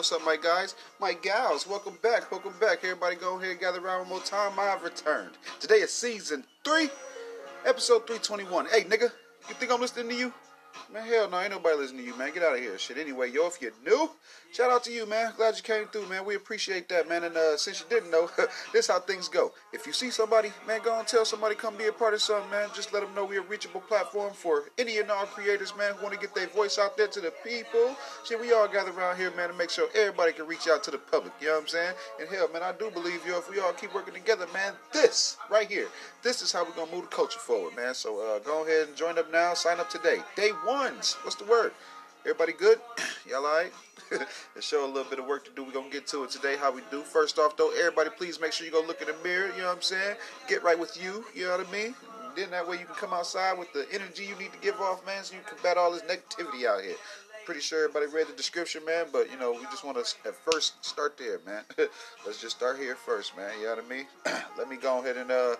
What's up, my guys? My gals, welcome back. Welcome back. Everybody go ahead and gather around one more time. I've returned. Today is season 3, episode 321. Hey, nigga, you think I'm listening to you? Man, hell no, ain't nobody listening to you, man. Get out of here. Shit, anyway, yo, if you're new, shout out to you, man. Glad you came through, man. We appreciate that, man. And uh, since you didn't know, this is how things go. If you see somebody, man, go and tell somebody come be a part of something, man. Just let them know we're a reachable platform for any and all creators, man, who want to get their voice out there to the people. Shit, we all gather around here, man, to make sure everybody can reach out to the public. You know what I'm saying? And hell, man, I do believe, yo, if we all keep working together, man, this right here, this is how we're gonna move the culture forward, man. So uh, go ahead and join up now. Sign up today. Day ones. What's the word? Everybody good? Y'all alright? and show a little bit of work to do. We're gonna get to it today. How we do. First off though, everybody please make sure you go look in the mirror, you know what I'm saying? Get right with you, you know what I mean? Then that way you can come outside with the energy you need to give off, man, so you can combat all this negativity out here. Pretty sure everybody read the description, man, but you know, we just want to at first start there, man. Let's just start here first, man. You know what I mean? Let me go ahead and uh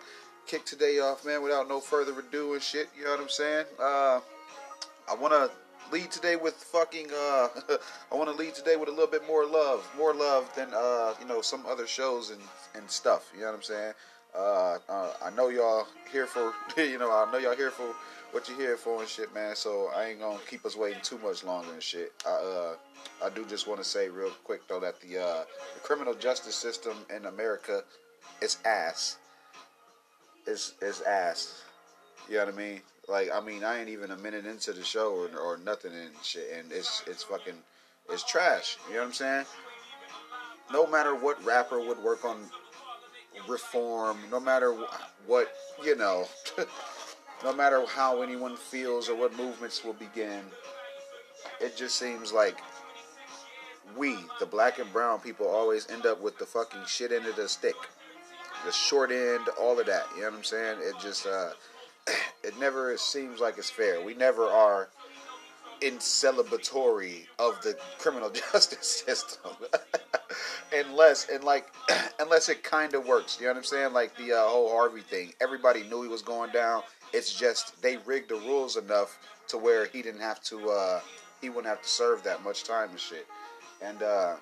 kick today off, man, without no further ado and shit. You know what I'm saying? Uh, I want to lead today with fucking. Uh, I want to lead today with a little bit more love, more love than uh, you know some other shows and and stuff. You know what I'm saying? Uh, uh, I know y'all here for you know I know y'all here for what you're here for and shit, man. So I ain't gonna keep us waiting too much longer and shit. I uh, I do just want to say real quick though that the uh, the criminal justice system in America is ass. Is is ass. You know what I mean? Like, I mean, I ain't even a minute into the show or, or nothing and shit, and it's it's fucking it's trash. You know what I'm saying? No matter what rapper would work on reform, no matter what you know, no matter how anyone feels or what movements will begin, it just seems like we, the black and brown people, always end up with the fucking shit end of the stick, the short end, all of that. You know what I'm saying? It just uh it never seems like it's fair. We never are in celebratory of the criminal justice system, unless and like unless it kind of works. You know what I'm saying? Like the uh, whole Harvey thing. Everybody knew he was going down. It's just they rigged the rules enough to where he didn't have to. Uh, he wouldn't have to serve that much time and shit. And uh,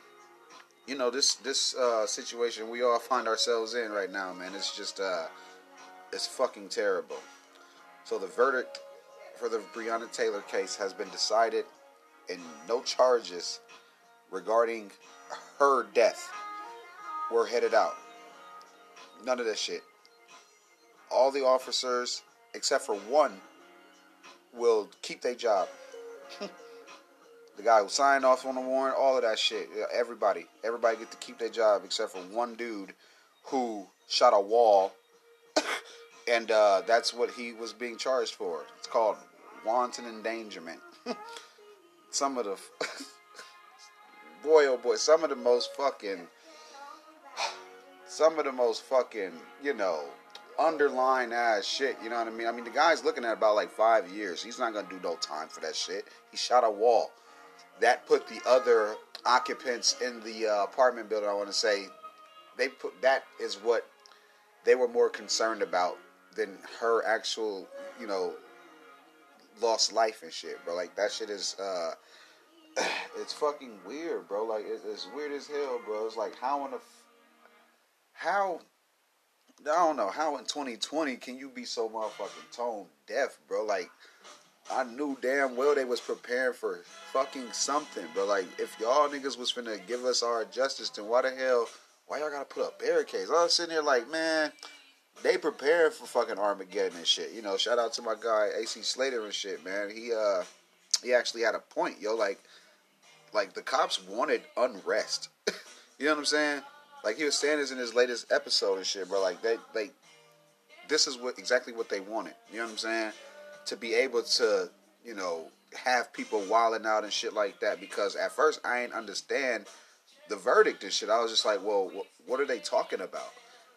you know this this uh, situation we all find ourselves in right now, man. It's just uh, it's fucking terrible. So the verdict for the Breonna Taylor case has been decided, and no charges regarding her death were headed out. None of that shit. All the officers, except for one, will keep their job. the guy who signed off on the warrant, all of that shit. Everybody, everybody get to keep their job except for one dude who shot a wall and uh, that's what he was being charged for. It's called wanton endangerment. some of the boy, oh boy, some of the most fucking, some of the most fucking, you know, underline ass shit. You know what I mean? I mean, the guy's looking at about like five years. He's not gonna do no time for that shit. He shot a wall. That put the other occupants in the uh, apartment building. I want to say, they put that is what they were more concerned about than her actual, you know, lost life and shit, bro. Like that shit is, uh, it's fucking weird, bro. Like it's, it's weird as hell, bro. It's like how in the, how, I don't know how in 2020 can you be so motherfucking tone deaf, bro? Like. I knew damn well they was preparing for fucking something, bro. Like, if y'all niggas was finna give us our justice, then why the hell, why y'all gotta put up barricades? I was sitting here like, man, they prepared for fucking Armageddon and shit. You know, shout out to my guy AC Slater and shit, man. He uh he actually had a point, yo. Like like the cops wanted unrest. you know what I'm saying? Like he was saying this in his latest episode and shit, bro. Like they they this is what exactly what they wanted. You know what I'm saying? To be able to, you know, have people wilding out and shit like that because at first I didn't understand the verdict and shit. I was just like, well, what are they talking about?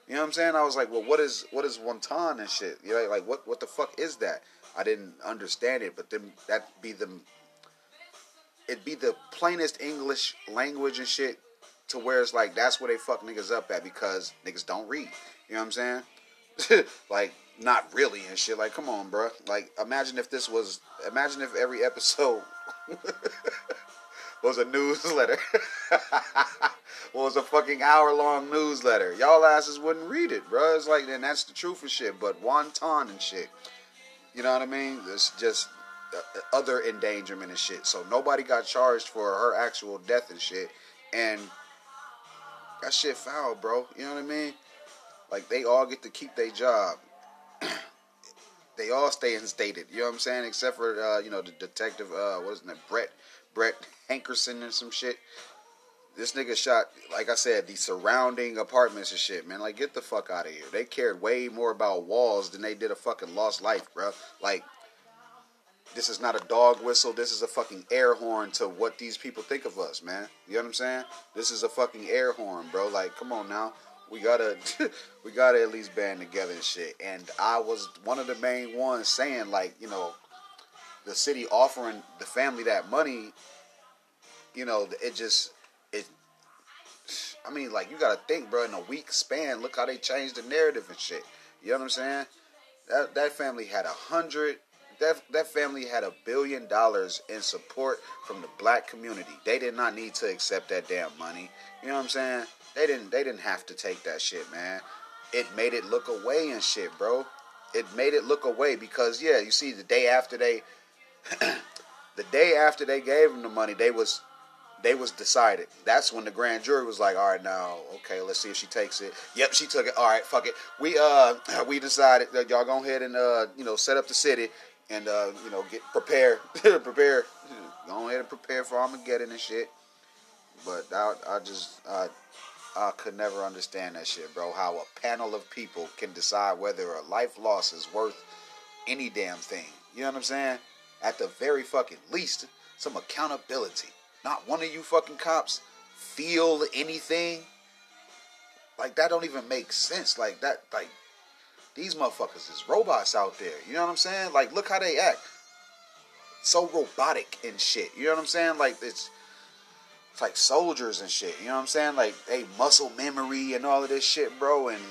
You know what I'm saying? I was like, well, what is what is wanton and shit? You know, like what what the fuck is that? I didn't understand it, but then that be the it'd be the plainest English language and shit to where it's like that's where they fuck niggas up at because niggas don't read. You know what I'm saying? like not really and shit. Like come on, bro. Like imagine if this was imagine if every episode was a newsletter. was a fucking hour long newsletter. Y'all asses wouldn't read it, bro. It's like, then that's the truth of shit. But wanton and shit. You know what I mean? It's just uh, other endangerment and shit. So nobody got charged for her actual death and shit. And that shit foul, bro. You know what I mean? Like they all get to keep their job. they all stay instated. You know what I'm saying? Except for uh, you know the detective. Uh, what is it? Brett Brett Hankerson and some shit. This nigga shot, like I said, the surrounding apartments and shit, man. Like, get the fuck out of here. They cared way more about walls than they did a fucking lost life, bro. Like, this is not a dog whistle. This is a fucking air horn to what these people think of us, man. You know what I'm saying? This is a fucking air horn, bro. Like, come on now. We gotta, we gotta at least band together and shit. And I was one of the main ones saying, like, you know, the city offering the family that money, you know, it just it. I mean, like you gotta think, bro. In a week span, look how they changed the narrative and shit. You know what I'm saying? That that family had a hundred. That that family had a billion dollars in support from the black community. They did not need to accept that damn money. You know what I'm saying? They didn't. They didn't have to take that shit, man. It made it look away and shit, bro. It made it look away because yeah, you see, the day after they the day after they gave him the money, they was they was decided. That's when the grand jury was like, all right, now, okay, let's see if she takes it. Yep, she took it. All right, fuck it. We uh we decided that y'all go ahead and uh you know set up the city and uh you know get prepare prepare go ahead and prepare for Armageddon and shit. But I I just I I could never understand that shit, bro. How a panel of people can decide whether a life loss is worth any damn thing. You know what I'm saying? At the very fucking least, some accountability. Not one of you fucking cops feel anything. Like that don't even make sense. Like that, like these motherfuckers is robots out there. You know what I'm saying? Like look how they act. So robotic and shit. You know what I'm saying? Like it's it's like soldiers and shit. You know what I'm saying? Like they muscle memory and all of this shit, bro. And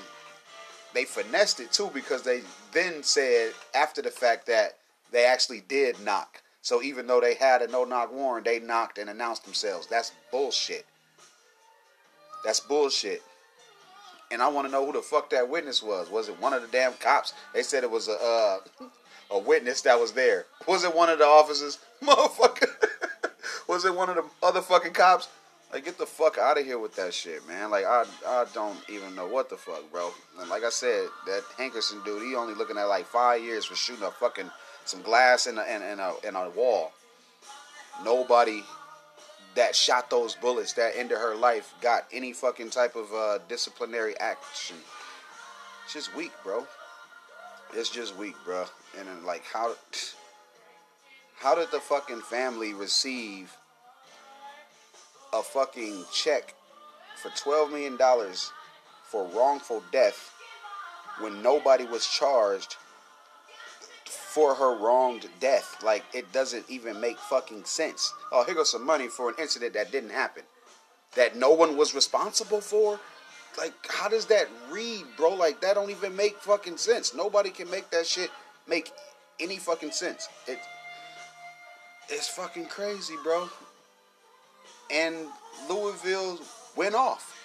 they finessed it too because they then said after the fact that they actually did knock. So even though they had a no knock warrant, they knocked and announced themselves. That's bullshit. That's bullshit. And I want to know who the fuck that witness was. Was it one of the damn cops? They said it was a uh, a witness that was there. Was it one of the officers? Motherfucker. was it one of the other fucking cops? Like get the fuck out of here with that shit, man. Like I I don't even know what the fuck, bro. And like I said, that Hankerson dude, he only looking at like five years for shooting a fucking some glass in a, in, in, a, in a wall. Nobody that shot those bullets that ended her life got any fucking type of uh, disciplinary action. It's just weak, bro. It's just weak, bro. And then, like, how how did the fucking family receive a fucking check for twelve million dollars for wrongful death when nobody was charged for her wronged death. Like it doesn't even make fucking sense. Oh, here goes some money for an incident that didn't happen, that no one was responsible for. Like, how does that read, bro? Like that don't even make fucking sense. Nobody can make that shit make any fucking sense. It it's fucking crazy, bro. And Louisville went off.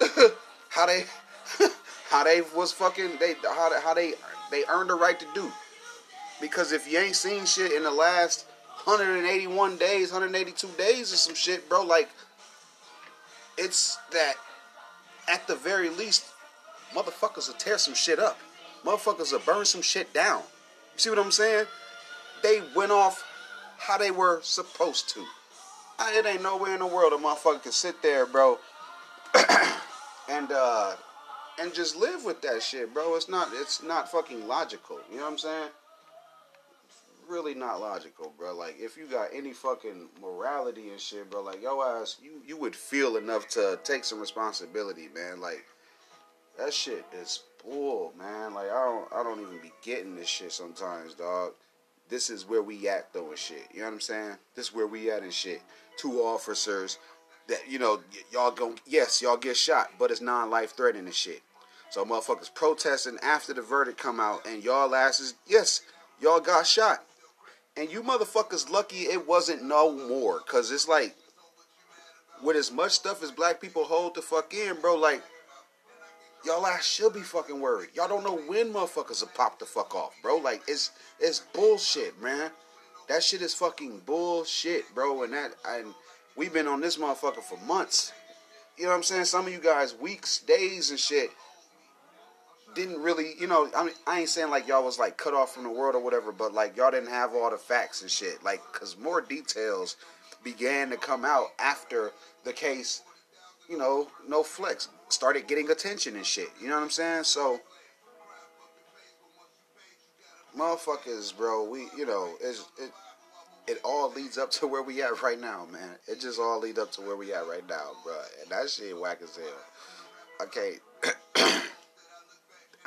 how they how they was fucking they how, how they they earned the right to do because if you ain't seen shit in the last 181 days, 182 days or some shit, bro, like it's that at the very least, motherfuckers will tear some shit up. Motherfuckers will burn some shit down. You see what I'm saying? They went off how they were supposed to. It ain't nowhere in the world a motherfucker can sit there, bro, and uh and just live with that shit, bro. It's not it's not fucking logical. You know what I'm saying? Really not logical, bro. Like if you got any fucking morality and shit, bro, like yo ass, you you would feel enough to take some responsibility, man. Like that shit is bull, man. Like I don't I don't even be getting this shit sometimes, dog. This is where we at though and shit. You know what I'm saying? This is where we at and shit. Two officers that you know y'all go yes y'all get shot, but it's non life threatening and shit. So motherfuckers protesting after the verdict come out, and y'all asses yes y'all got shot. And you motherfuckers lucky it wasn't no more. Cause it's like with as much stuff as black people hold the fuck in, bro, like y'all ass should be fucking worried. Y'all don't know when motherfuckers will pop the fuck off, bro. Like it's it's bullshit, man. That shit is fucking bullshit, bro. And that and we've been on this motherfucker for months. You know what I'm saying? Some of you guys weeks, days, and shit didn't really, you know, I mean, I ain't saying like y'all was like cut off from the world or whatever, but like y'all didn't have all the facts and shit. Like, cause more details began to come out after the case, you know, no flex started getting attention and shit. You know what I'm saying? So, motherfuckers, bro, we, you know, it's, it, it all leads up to where we at right now, man. It just all leads up to where we at right now, bro. And that shit whack as hell. Okay.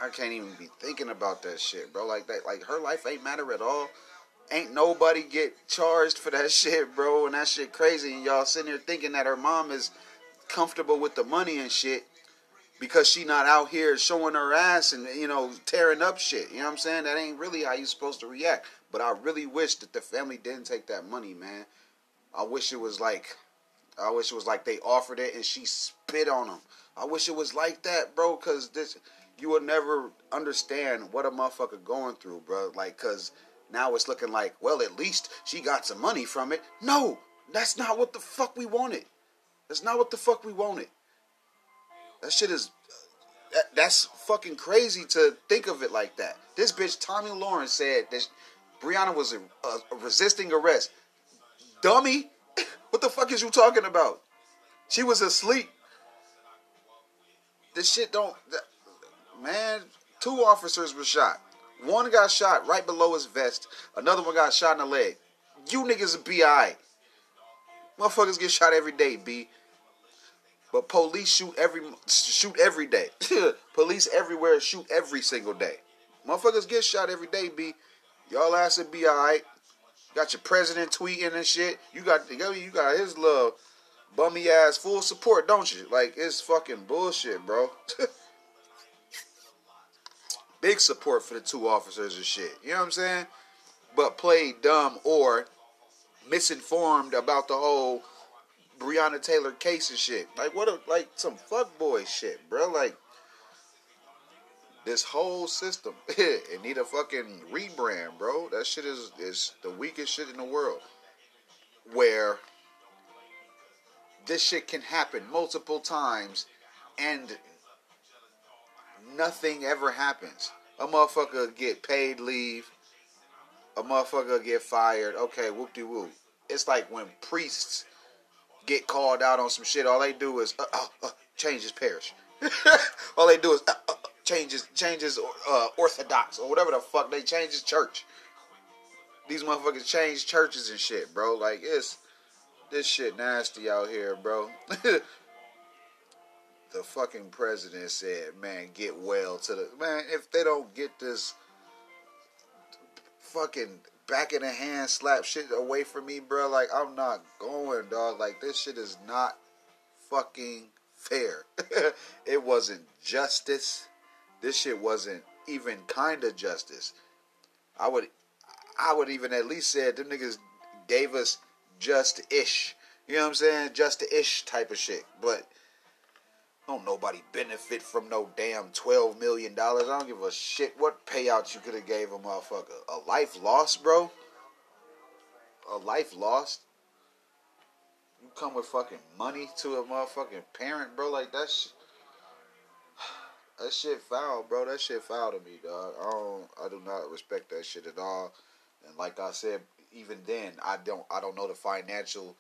I can't even be thinking about that shit, bro. Like that, like her life ain't matter at all. Ain't nobody get charged for that shit, bro. And that shit crazy. And y'all sitting here thinking that her mom is comfortable with the money and shit because she not out here showing her ass and you know tearing up shit. You know what I'm saying? That ain't really how you supposed to react. But I really wish that the family didn't take that money, man. I wish it was like, I wish it was like they offered it and she spit on them. I wish it was like that, bro. Cause this, you will never understand what a motherfucker going through, bro. Like, cause now it's looking like, well, at least she got some money from it. No, that's not what the fuck we wanted. That's not what the fuck we wanted. That shit is. That, that's fucking crazy to think of it like that. This bitch, Tomi Lahren, said that Breonna was a, a, a resisting arrest. Dummy, what the fuck is you talking about? She was asleep. This shit don't. That, man, two officers were shot. One got shot right below his vest. Another one got shot in the leg. You niggas be alright. Motherfuckers get shot every day, B. But police shoot every shoot every day. police everywhere shoot every single day. Motherfuckers get shot every day, B. Y'all ass will be alright. Got your president tweeting and shit. You got you got his little bummy ass full support, don't you? Like it's fucking bullshit, bro. Big support for the two officers and shit. You know what I'm saying? But played dumb or misinformed about the whole Breonna Taylor case and shit. Like what a like some fuckboy shit, bro. Like this whole system it need a fucking rebrand, bro. That shit is is the weakest shit in the world. Where this shit can happen multiple times and nothing ever happens. A motherfucker get paid leave. A motherfucker get fired. Okay, whoop de whoop. It's like when priests get called out on some shit. All they do is uh, uh, uh, change his parish. all they do is uh, uh, changes changes uh, orthodox or whatever the fuck they change his church. These motherfuckers change churches and shit, bro. Like it's this shit nasty out here, bro. the fucking president said, "Man, get well to the man. If they don't get this fucking back in the hand slap shit away from me, bro, like I'm not going, dog. Like this shit is not fucking fair. it wasn't justice. This shit wasn't even kind of justice. I would, I would even at least said them niggas gave us just ish. You know what I'm saying? Just ish type of shit. But don't nobody benefit from no damn twelve million dollars. I don't give a shit what payout you could have gave a motherfucker. A life lost, bro. A life lost. You come with fucking money to a motherfucking parent, bro. Like that shit. That shit foul, bro. That shit foul to me, dog. I don't. I do not respect that shit at all. And like I said, even then, I don't. I don't know the financial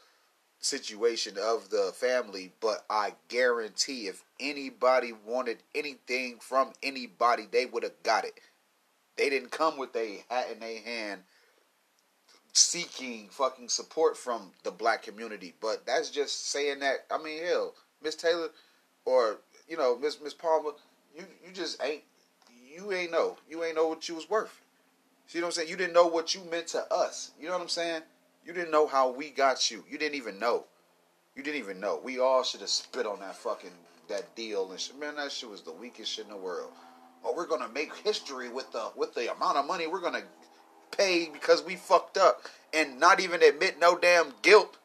situation of the family, but I guarantee if anybody wanted anything from anybody, they would have got it. They didn't come with a hat in their hand seeking fucking support from the black community. But that's just saying that I mean hell, Miss Taylor or you know, Miss Miss Palmer, you you just ain't you ain't know. You ain't know what you was worth. See what I'm saying? You didn't know what you meant to us. You know what I'm saying? You didn't know how we got you. You didn't even know. You didn't even know. We all should have spit on that fucking that deal and shit. Man, that shit was the weakest shit in the world. Oh, we're gonna make history with the with the amount of money we're gonna pay because we fucked up and not even admit no damn guilt.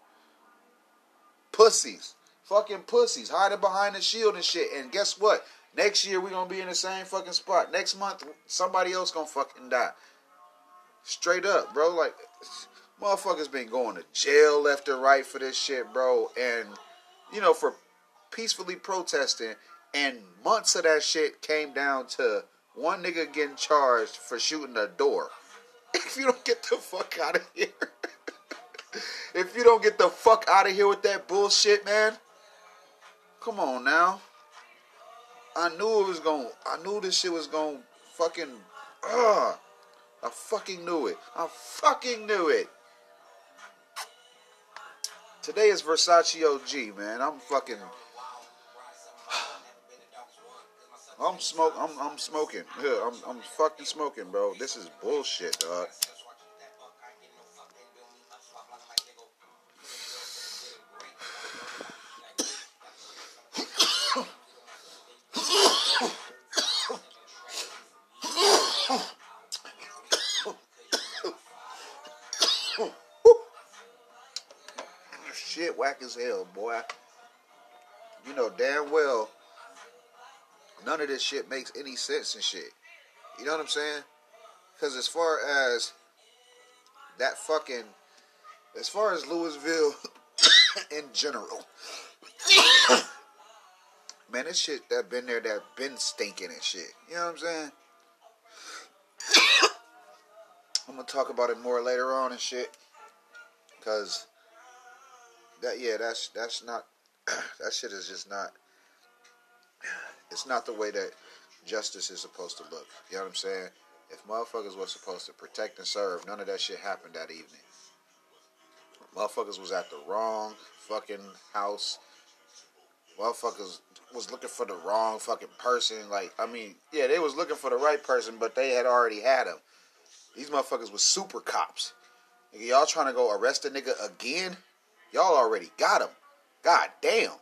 Pussies. fucking pussies hiding behind the shield and shit. And guess what? Next year we're gonna be in the same fucking spot. Next month somebody else gonna fucking die. Straight up, bro. Like motherfuckers been going to jail left and right for this shit, bro. And you know, for peacefully protesting, and months of that shit came down to one nigga getting charged for shooting a door. If you don't get the fuck out of here. if you don't get the fuck out of here with that bullshit, man. Come on now. I knew it was going I knew this shit was going fucking uh I fucking knew it. I fucking knew it. Today is Versace OG, man. I'm fucking I'm smoke. I'm I'm smoking. I'm I'm fucking smoking, bro. This is bullshit, dog. As hell, boy. You know damn well none of this shit makes any sense and shit. You know what I'm saying? Because as far as that fucking, as far as Louisville in general, man, this shit that been there that been stinking and shit. You know what I'm saying? I'm gonna talk about it more later on and shit. Cause that yeah, that's that's not that shit is just not it's not the way that justice is supposed to look. You know what I'm saying? If motherfuckers was supposed to protect and serve, none of that shit happened that evening. Motherfuckers was at the wrong fucking house. Motherfuckers was looking for the wrong fucking person. Like, I mean, yeah, they was looking for the right person, but they had already had him. These motherfuckers was super cops. Y'all trying to go arrest a nigga again? Y'all already got him. God damn.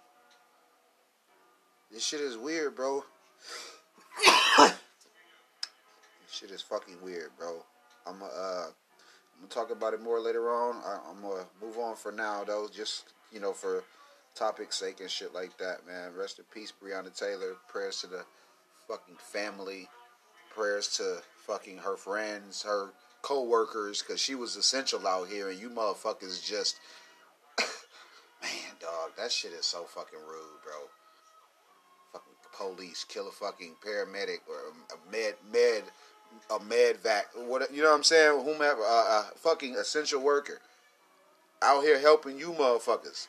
This shit is weird, bro. this shit is fucking weird, bro. I'm uh, I'm gonna talk about it more later on. I, I'm gonna move on for now, though. Just you know, for topic's sake and shit like that, man. Rest in peace, Breonna Taylor. Prayers to the fucking family. Prayers to fucking her friends, her co-workers, cause she was essential out here, and you motherfuckers just, dog, that shit is so fucking rude, bro Fucking police, kill a fucking paramedic or a med med a med vac, what you know what I'm saying? Whomever, uh, a fucking essential worker out here helping you motherfuckers,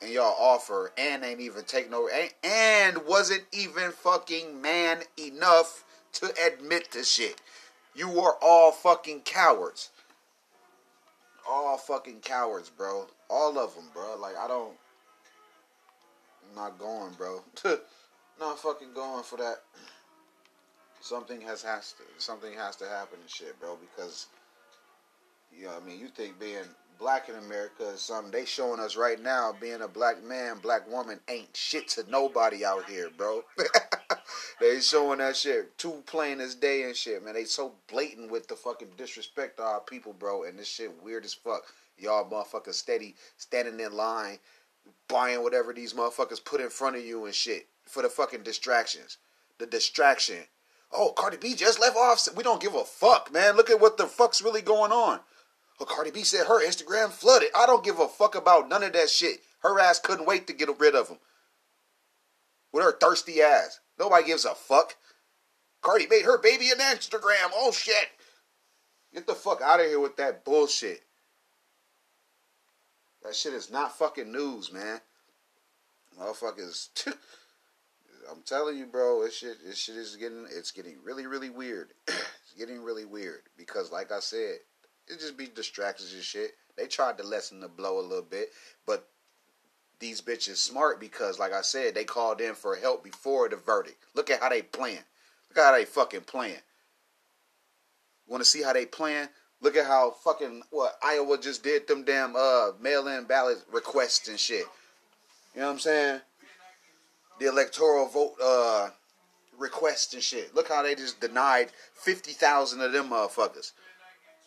and y'all offer and ain't even take no and, and wasn't even fucking man enough to admit to shit. You were all fucking cowards. All fucking cowards, bro. All of them, bro. Like I don't. Not going, bro. not fucking going for that. Something has has to something has to happen and shit, bro. Because you know, I mean, you think being black in America is something they showing us right now. Being a black man, black woman ain't shit to nobody out here, bro. they showing that shit too plain as day and shit, man. They so blatant with the fucking disrespect to our people, bro. And this shit weird as fuck. Y'all motherfuckers steady standing in line, buying whatever these motherfuckers put in front of you and shit for the fucking distractions. The distraction. Oh, Cardi B just left off. We don't give a fuck, man. Look at what the fuck's really going on. Oh, Cardi B said her Instagram flooded. I don't give a fuck about none of that shit. Her ass couldn't wait to get rid of him. With her thirsty ass. Nobody gives a fuck. Cardi made her baby an Instagram. Oh shit. Get the fuck out of here with that bullshit. That shit is not fucking news, man. Motherfuckers. I'm telling you, bro, this shit, this shit is getting, it's getting really, really weird. it's getting really weird because, like I said, it just be distractions and shit. They tried to lessen the blow a little bit, but these bitches smart because, like I said, they called in for help before the verdict. Look at how they playing. Look at how they fucking playing. Want to see how they playing? Look at how fucking what Iowa just did them damn uh mail-in ballot requests and shit. You know what I'm saying? the electoral vote uh, requests and shit. Look how they just denied 50,000 of them motherfuckers.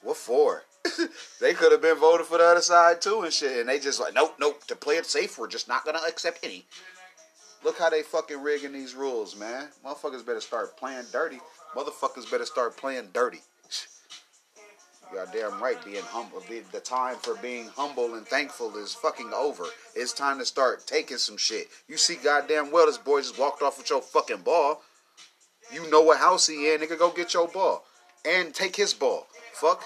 What for? they could have been voted for the other side too and shit. And they just like, nope, nope. To play it safe, we're just not gonna accept any. Look how they fucking rigging these rules, man. Motherfuckers better start playing dirty. Motherfuckers better start playing dirty. Goddamn right, being humble. The time for being humble and thankful is fucking over. It's time to start taking some shit. You see, goddamn well, this boy just walked off with your fucking ball. You know what house he in, nigga. Go get your ball and take his ball. Fuck.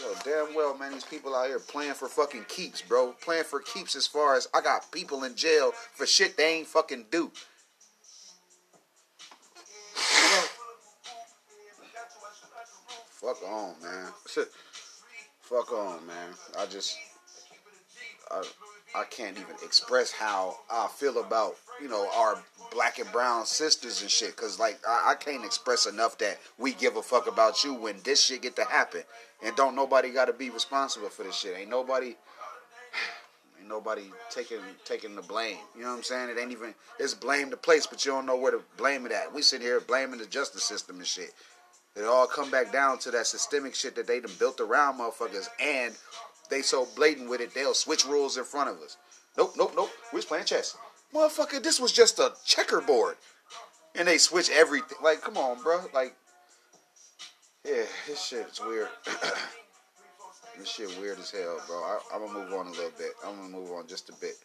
Yo, damn well, man, these people out here playing for fucking keeps, bro. Playing for keeps as far as I got people in jail for shit they ain't fucking do. Fuck on, man. Fuck on, man. I just, I, I can't even express how I feel about you know our black and brown sisters and shit. Cause like I, I can't express enough that we give a fuck about you when this shit get to happen, and don't nobody got to be responsible for this shit. Ain't nobody. Ain't nobody taking taking the blame. You know what I'm saying? It ain't even it's blame the place, but you don't know where to blame it at. We sit here blaming the justice system and shit. It all come back down to that systemic shit that they done built around motherfuckers, and they so blatant with it, they'll switch rules in front of us. Nope, nope, nope. We was playing chess. Motherfucker, this was just a checkerboard. And they switch everything. Like, come on, bro. Like, yeah, this shit is weird. this shit weird as hell, bro. I, I'm gonna move on a little bit. I'm gonna move on just a bit.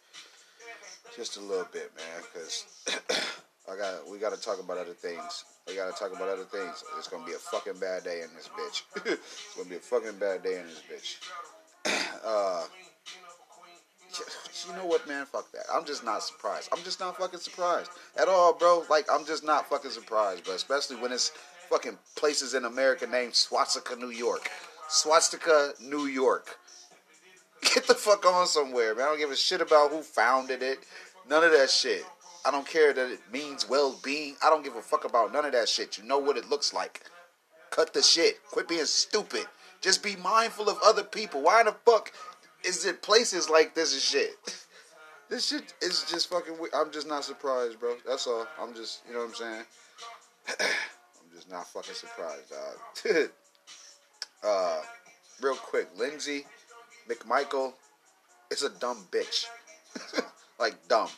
Just a little bit, man, because I got we got to talk about other things. We got to talk about other things. It's gonna be a fucking bad day in this bitch. it's gonna be a fucking bad day in this bitch. uh, you know what, man? Fuck that. I'm just not surprised. I'm just not fucking surprised at all, bro. Like I'm just not fucking surprised, but especially when it's fucking places in America named Swastika, New York. Swastika, New York. Get the fuck on somewhere, man. I don't give a shit about who founded it. None of that shit. I don't care that it means well being. I don't give a fuck about none of that shit. You know what it looks like. Cut the shit. Quit being stupid. Just be mindful of other people. Why the fuck is it places like this and shit? This shit is just fucking weird. I'm just not surprised, bro. That's all. I'm just, you know what I'm saying? I'm just not fucking surprised, dog. uh, real quick, Lindsay McMichael is a dumb bitch. like dumb.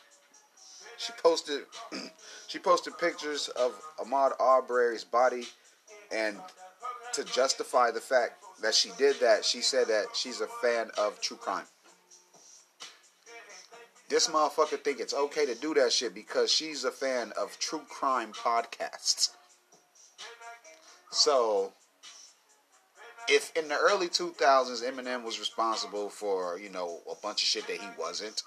She posted she posted pictures of Ahmaud Arbery's body and to justify the fact that she did that, she said that she's a fan of true crime. This motherfucker think it's okay to do that shit because she's a fan of true crime podcasts. So, if in the early 2000s Eminem was responsible for, you know, a bunch of shit that he wasn't,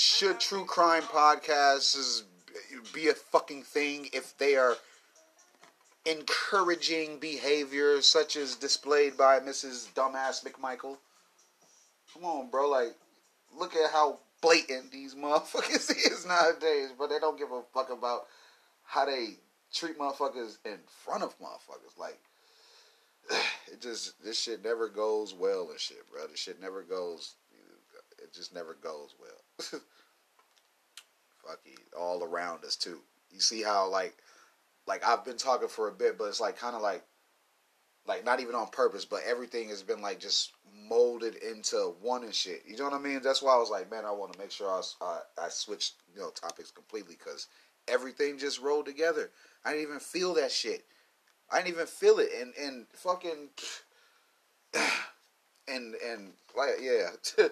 should true crime podcasts be a fucking thing if they are encouraging behavior such as displayed by Mrs. Dumbass McMichael? Come on, bro. Like, look at how blatant these motherfuckers is nowadays, but they don't give a fuck about how they treat motherfuckers in front of motherfuckers. Like, it just, this shit never goes well and shit, bro. This shit never goes, it just never goes well. Fucky, all around us too. You see how like like I've been talking for a bit, but it's like kind of like like not even on purpose, but everything has been like just molded into one and shit. You know what I mean? That's why I was like, man, I want to make sure I I, I switched you know topics completely because everything just rolled together. I didn't even feel that shit. I didn't even feel it, and and fucking and and like yeah.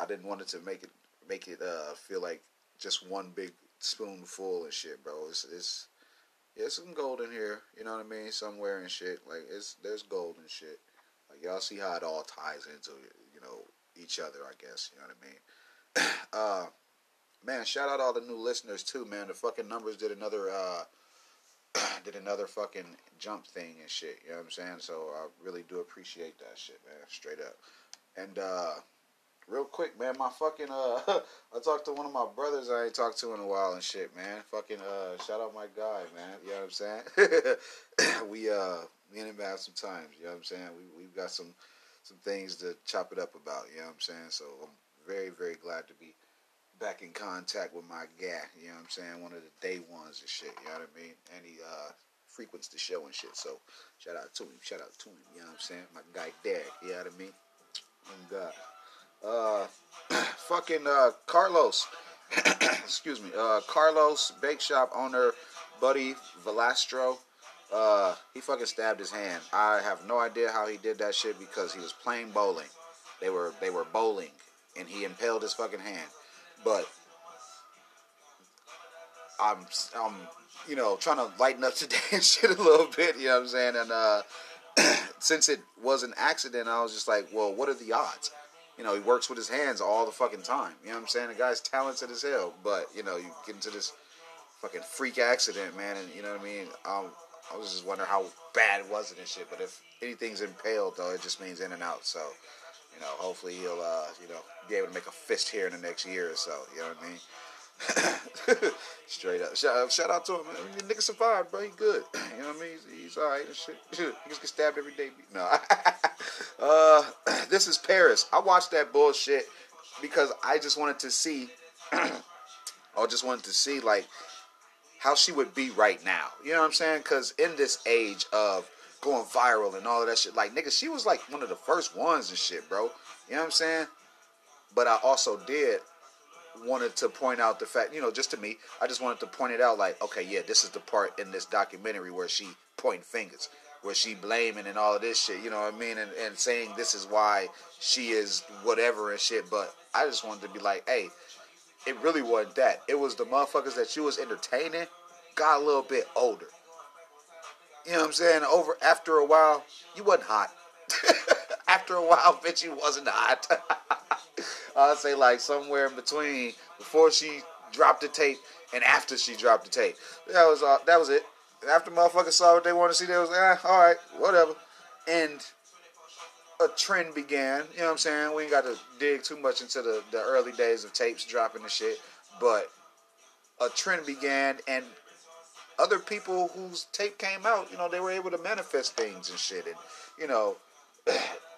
I didn't want it to make it make it uh, feel like just one big spoonful and shit, bro. It's it's yeah, some gold in here. You know what I mean? Somewhere and shit. Like it's there's gold and shit. Like y'all see how it all ties into you know each other. I guess you know what I mean. uh, man, shout out all the new listeners too, man. The fucking numbers did another uh did another fucking jump thing and shit. You know what I'm saying? So I really do appreciate that shit, man. Straight up. And uh real quick, man, my fucking uh, I talked to one of my brothers I ain't talked to in a while and shit, man. Fucking uh, shout out my guy, man. You know what I'm saying? we uh, me and him have some times. You know what I'm saying? We we've got some some things to chop it up about. You know what I'm saying? So I'm very very glad to be back in contact with my guy. You know what I'm saying? One of the day ones and shit. You know what I mean? And he uh, frequents the show and shit. So shout out to him. Shout out to him. You know what I'm saying? My guy Dag. You know what I mean? Oh God. Uh, fucking uh, Carlos. excuse me. Uh, Carlo's Bake Shop owner, Buddy Valastro. Uh, he fucking stabbed his hand. I have no idea how he did that shit because he was playing bowling. They were they were bowling, and he impaled his fucking hand. But I'm I'm you know trying to lighten up today and shit a little bit. You know what I'm saying? And uh, since it was an accident, I was just like, well, what are the odds? You know, he works with his hands all the fucking time. You know what I'm saying? The guy's talented as hell, but you know, you get into this fucking freak accident, man, and you know what I mean. Um, I was just wondering how bad was it and shit. But if anything's impaled, though, it just means in and out. So, you know, hopefully he'll, uh, you know, be able to make a fist here in the next year or so. You know what I mean? Straight up. Shout, shout, out to him. Man. Nigga survived, bro. He good. You know what I mean? He's, he's alright and shit. Just get stabbed every day. No. uh, this is Paris. I watched that bullshit because I just wanted to see. I just wanted to see like how she would be right now. You know what I'm saying? Because in this age of going viral and all of that shit, like nigga, she was like one of the first ones and shit, bro. You know what I'm saying? But I also did wanted to point out the fact, you know, just to me, I just wanted to point it out like, okay, yeah, this is the part in this documentary where she pointing fingers, where she blaming and all of this shit, you know what I mean? And, and saying this is why she is whatever and shit. But I just wanted to be like, hey, it really wasn't that. It was the motherfuckers that she was entertaining got a little bit older. You know what I'm saying? Over after a while, you wasn't hot. after a while, bitch, you wasn't hot. I'd say like somewhere in between before she dropped the tape and after she dropped the tape. That was all. that was it. After motherfuckers saw what they wanted to see, they was like, eh, all right, whatever. And a trend began. You know what I'm saying? We ain't got to dig too much into the, the early days of tapes dropping the shit, but a trend began, and other people whose tape came out, you know, they were able to manifest things and shit, and you know,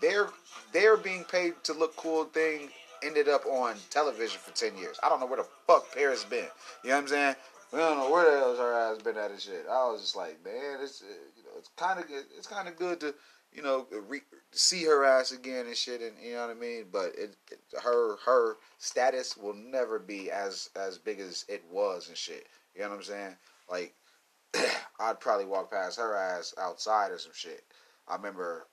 they're they're being paid to look cool thing ended up on television for ten years. I don't know where the fuck Paris been. You know what I'm saying? We don't know where the hell's her ass been at and shit. I was just like, man, it's uh, you know, it's kind of it's kind of good to you know re- see her ass again and shit, and you know what I mean. But it, it, her her status will never be as as big as it was and shit. You know what I'm saying? Like, I'd probably walk past her ass outside or some shit. I remember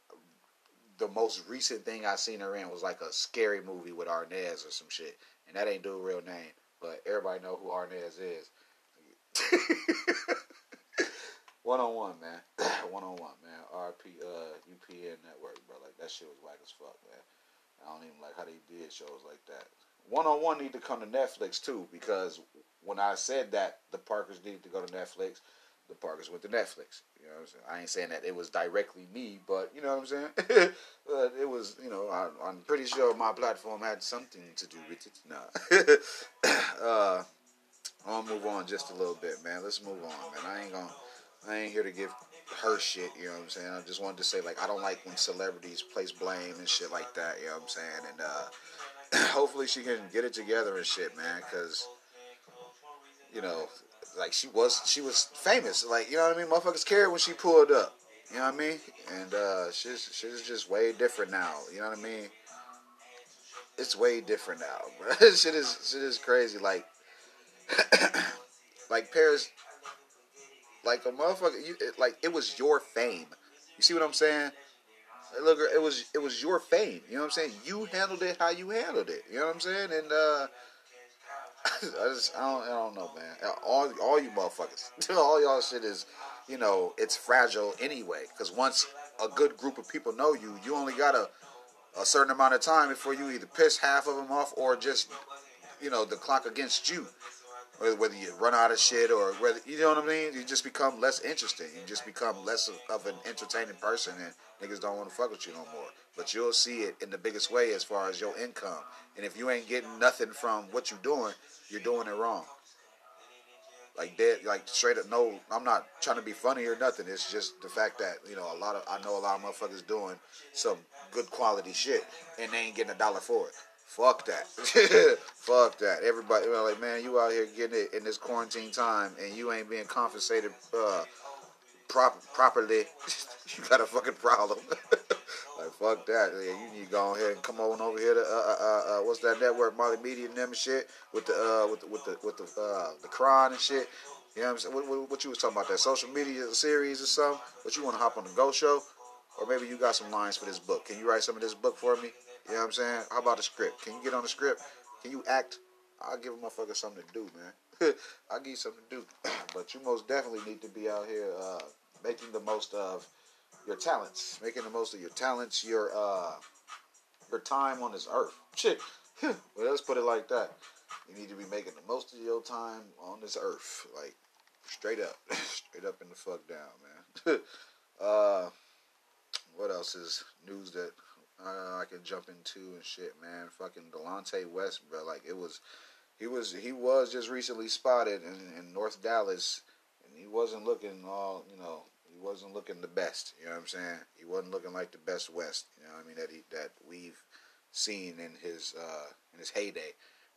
the most recent thing I seen her in was like a scary movie with Arnaz or some shit, and that ain't dude real name, but everybody know who Arnaz is. one on one, man. one on one, man. RP uh UPN network, bro. Like that shit was whack as fuck, man. I don't even like how they did shows like that. One on one need to come to Netflix too, because when I said that the Parkers needed to go to Netflix, the Parkers went to Netflix. You know what I'm saying? I ain't saying that it was directly me, but you know what I'm saying? but it was, you know, I, am pretty sure my platform had something to do with it. Nah. uh, I'll move on just a little bit, man. Let's move on, man. I ain't gonna, I ain't here to give her shit, you know what I'm saying? I just wanted to say, like, I don't like when celebrities place blame and shit like that, you know what I'm saying? And, uh, hopefully she can get it together and shit, man, because, you know, like she was she was famous. Like you know what I mean? Motherfuckers cared when she pulled up. You know what I mean? And uh, she's she's just way different now. You know what I mean? It's way different now, bro. shit is shit is crazy. Like like Paris, like a motherfucker. You it, like it was your fame. You see what I'm saying? Look, it was it was your fame. You know what I'm saying? You handled it how you handled it. You know what I'm saying? And uh, I just I don't I don't know, man. All all you motherfuckers, all y'all shit is, you know, it's fragile anyway. Because once a good group of people know you, you only got a a certain amount of time before you either piss half of them off or just, you know, the clock against you. Whether you run out of shit or whether you know what I mean, you just become less interesting. You just become less of, of an entertaining person, and niggas don't want to fuck with you no more. But you'll see it in the biggest way as far as your income. And if you ain't getting nothing from what you're doing, you're doing it wrong. Like dead, like straight up. No, I'm not trying to be funny or nothing. It's just the fact that you know a lot of I know a lot of motherfuckers doing some good quality shit and they ain't getting a dollar for it. Fuck that. Fuck that. Everybody, you know, like, man, you out here getting it in this quarantine time and you ain't being compensated uh, prop- properly. you got a fucking problem. fuck that. Yeah, you need to go ahead and come on over here to, uh, uh, uh, uh what's that network, Molly Media and them and shit, with the, uh, with the, with the, with the, uh, the Quran and shit. You know what I'm saying? What, what, what, you was talking about, that social media series or something? But you want to hop on the Go Show? Or maybe you got some lines for this book. Can you write some of this book for me? You know what I'm saying? How about the script? Can you get on the script? Can you act? I'll give a motherfucker something to do, man. I'll give you something to do. but you most definitely need to be out here uh, making the most of your talents, making the most of your talents, your uh, your time on this earth. Shit. well, let's put it like that. You need to be making the most of your time on this earth, like straight up, straight up in the fuck down, man. uh, what else is news that uh, I can jump into and shit, man. Fucking Delonte West, bro. Like it was, he was he was just recently spotted in, in North Dallas, and he wasn't looking all, you know, he wasn't looking the best. You know what I'm saying? He wasn't looking like the best West. You know what I mean? That he that we've seen in his uh, in his heyday.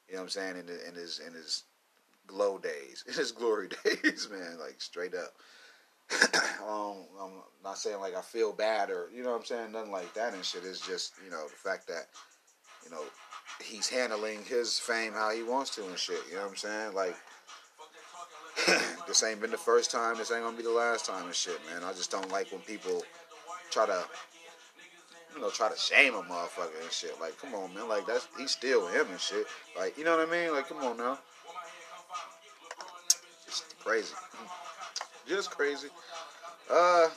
You know what I'm saying? In, in his in his glow days, in his glory days, man. Like straight up. um, I'm not saying like I feel bad or you know what I'm saying, nothing like that and shit. It's just you know the fact that you know he's handling his fame how he wants to and shit. You know what I'm saying? Like this ain't been the first time. This ain't gonna be the last time and shit, man. I just don't like when people try to you know, try to shame a motherfucker and shit. Like, come on, man. Like, that's he's still him and shit. Like, you know what I mean? Like, come on now. It's crazy. Just crazy. Uh,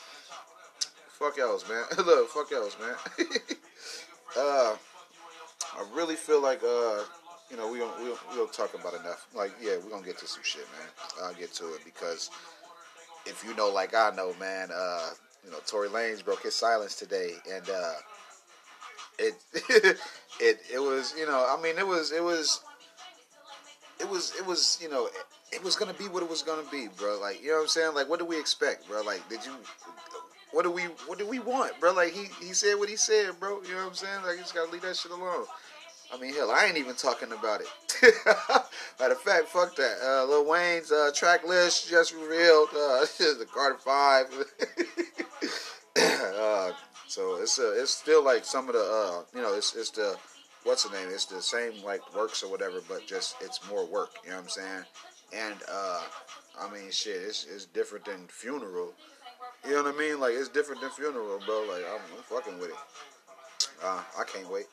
fuck else, man. Look, fuck else, man. uh, I really feel like uh, you know, we don't we don't, we don't talk about enough. Like, yeah, we're gonna get to some shit, man. I'll get to it because if you know, like I know, man, uh, you know, Tory Lanez broke his silence today, and uh, it it it was, you know, I mean, it was it was it was it was you know it was gonna be what it was gonna be, bro. Like you know what I'm saying? Like what do we expect, bro? Like did you? What do we what do we want, bro? Like he he said what he said, bro. You know what I'm saying? Like you just gotta leave that shit alone. I mean, hell, I ain't even talking about it. Matter of fact, fuck that. Uh, Lil Wayne's uh, track list just revealed. Uh, the Carter Five. uh, so it's uh, it's still like some of the uh, you know it's it's the what's the name? It's the same like works or whatever, but just it's more work. You know what I'm saying? And uh, I mean, shit, it's it's different than funeral. You know what I mean? Like it's different than funeral, bro. Like I'm, I'm fucking with it. Uh, I can't wait.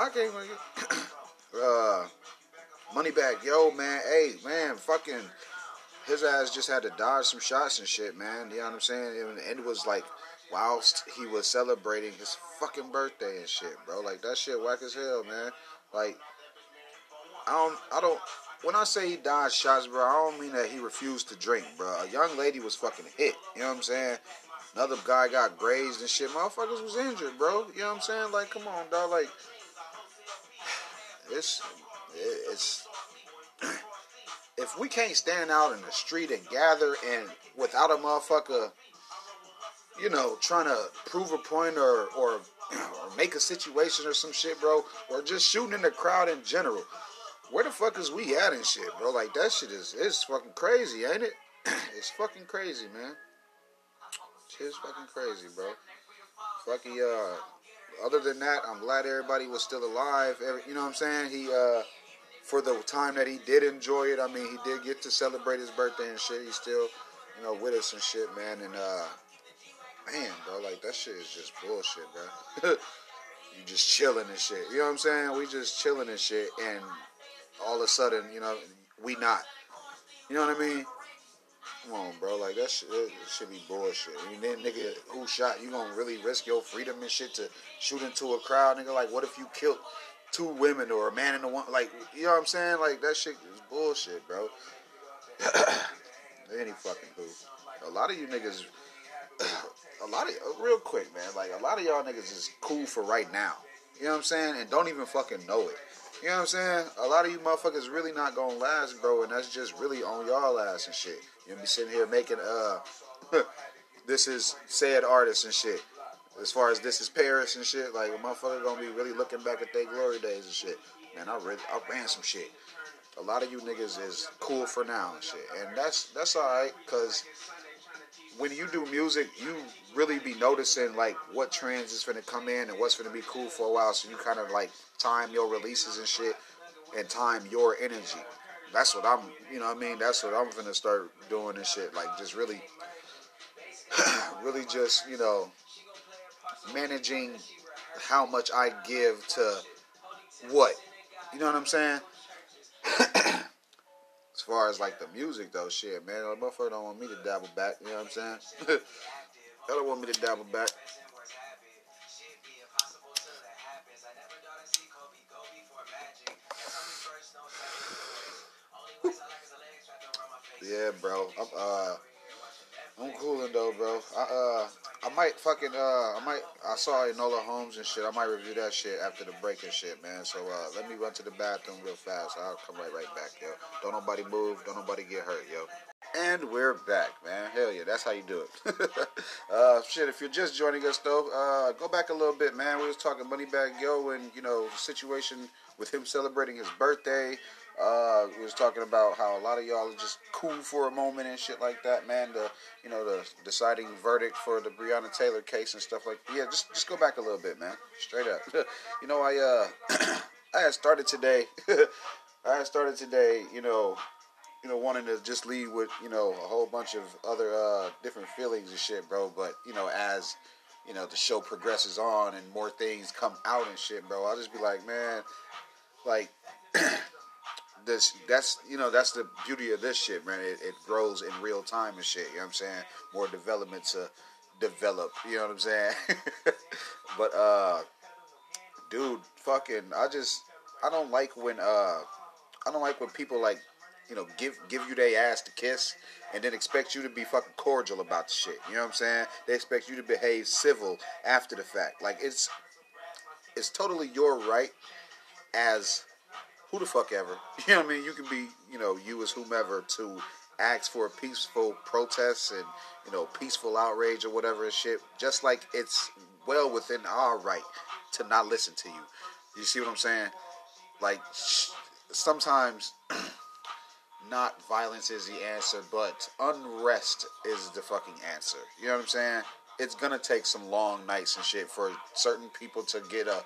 I can't wait. uh, back, yo, man. Hey, man, fucking. His ass just had to dodge some shots and shit, man. You know what I'm saying? And it was like whilst he was celebrating his fucking birthday and shit, bro. Like that shit whack as hell, man. Like I don't I don't when I say he dodged shots, bro, I don't mean that he refused to drink, bro. A young lady was fucking hit. You know what I'm saying? Another guy got grazed and shit. Motherfuckers was injured, bro. You know what I'm saying? Like, come on, dog. Like, it's it's if we can't stand out in the street and gather and without a motherfucker, you know, trying to prove a point or or or make a situation or some shit, bro, or just shooting in the crowd in general where the fuck is we at and shit, bro? Like that shit is it's fucking crazy, ain't it? it's fucking crazy, man. Shit's fucking crazy, bro. Fucking uh. Other than that, I'm glad everybody was still alive. Every, you know what I'm saying? He uh, for the time that he did enjoy it. I mean, he did get to celebrate his birthday and shit. He's still, you know, with us and shit, man. And uh, man, bro, like that shit is just bullshit, bro. you just chilling and shit. You know what I'm saying? We just chilling and shit, and all of a sudden, you know, we not. You know what I mean? Come on, bro. Like that shit, that should be bullshit. Mean, then nigga, who shot? You gonna really risk your freedom and shit to shoot into a crowd, nigga? Like, what if you killed two women or a man and a one? Like, you know what I'm saying? Like that shit is bullshit, bro. Any fucking who. A lot of you niggas. A lot of uh, real quick, man. Like a lot of y'all niggas is cool for right now. You know what I'm saying? And don't even fucking know it. You know what I'm saying? A lot of you motherfuckers really not gonna last, bro, and that's just really on y'all ass and shit. You know, be sitting here making uh, this is said artist and shit. as far as this is Paris and shit, like a motherfucker gonna be really looking back at their glory days and shit. Man, I read, I ran some shit. A lot of you niggas is cool for now and shit, and that's that's alright, cause when you do music, you really be noticing like what trends is gonna come in and what's gonna be cool for a while. So you kind of like time your releases and shit, and time your energy. That's what I'm, you know, what I mean, that's what I'm gonna start doing and shit. Like just really, really just you know, managing how much I give to what. You know what I'm saying? as far as like the music though, shit, man, the motherfucker don't want me to dabble back. You know what I'm saying? don't want me to dabble back. Yeah, bro. I'm uh, I'm cooling though, bro. I uh. I might fucking uh I might I saw Enola Holmes and shit. I might review that shit after the break and shit, man. So uh let me run to the bathroom real fast. I'll come right right back, yo. Don't nobody move, don't nobody get hurt, yo. And we're back, man. Hell yeah, that's how you do it. uh, shit, if you're just joining us though, uh, go back a little bit, man. We was talking Moneybagg Yo and you know situation with him celebrating his birthday. Uh, we was talking about how a lot of y'all are just cool for a moment and shit like that, man. The you know the deciding verdict for the Breonna Taylor case and stuff like yeah. Just just go back a little bit, man. Straight up. you know I uh I had started today. I had started today. You know you know wanting to just leave with you know a whole bunch of other uh different feelings and shit, bro. But you know as you know the show progresses on and more things come out and shit, bro. I'll just be like, man, like. this that's you know that's the beauty of this shit, man. It, it grows in real time and shit. You know what I'm saying? More development to develop. You know what I'm saying? but uh, dude, fucking, I just I don't like when uh I don't like when people like you know give give you their ass to kiss and then expect you to be fucking cordial about the shit. You know what I'm saying? They expect you to behave civil after the fact. Like it's it's totally your right as who the fuck ever. You know what I mean? You can be, you know, you as whomever to ask for a peaceful protest and, you know, peaceful outrage or whatever and shit. Just like it's well within our right to not listen to you. You see what I'm saying? Like, sometimes not violence is the answer, but unrest is the fucking answer. You know what I'm saying? It's gonna take some long nights and shit for certain people to get a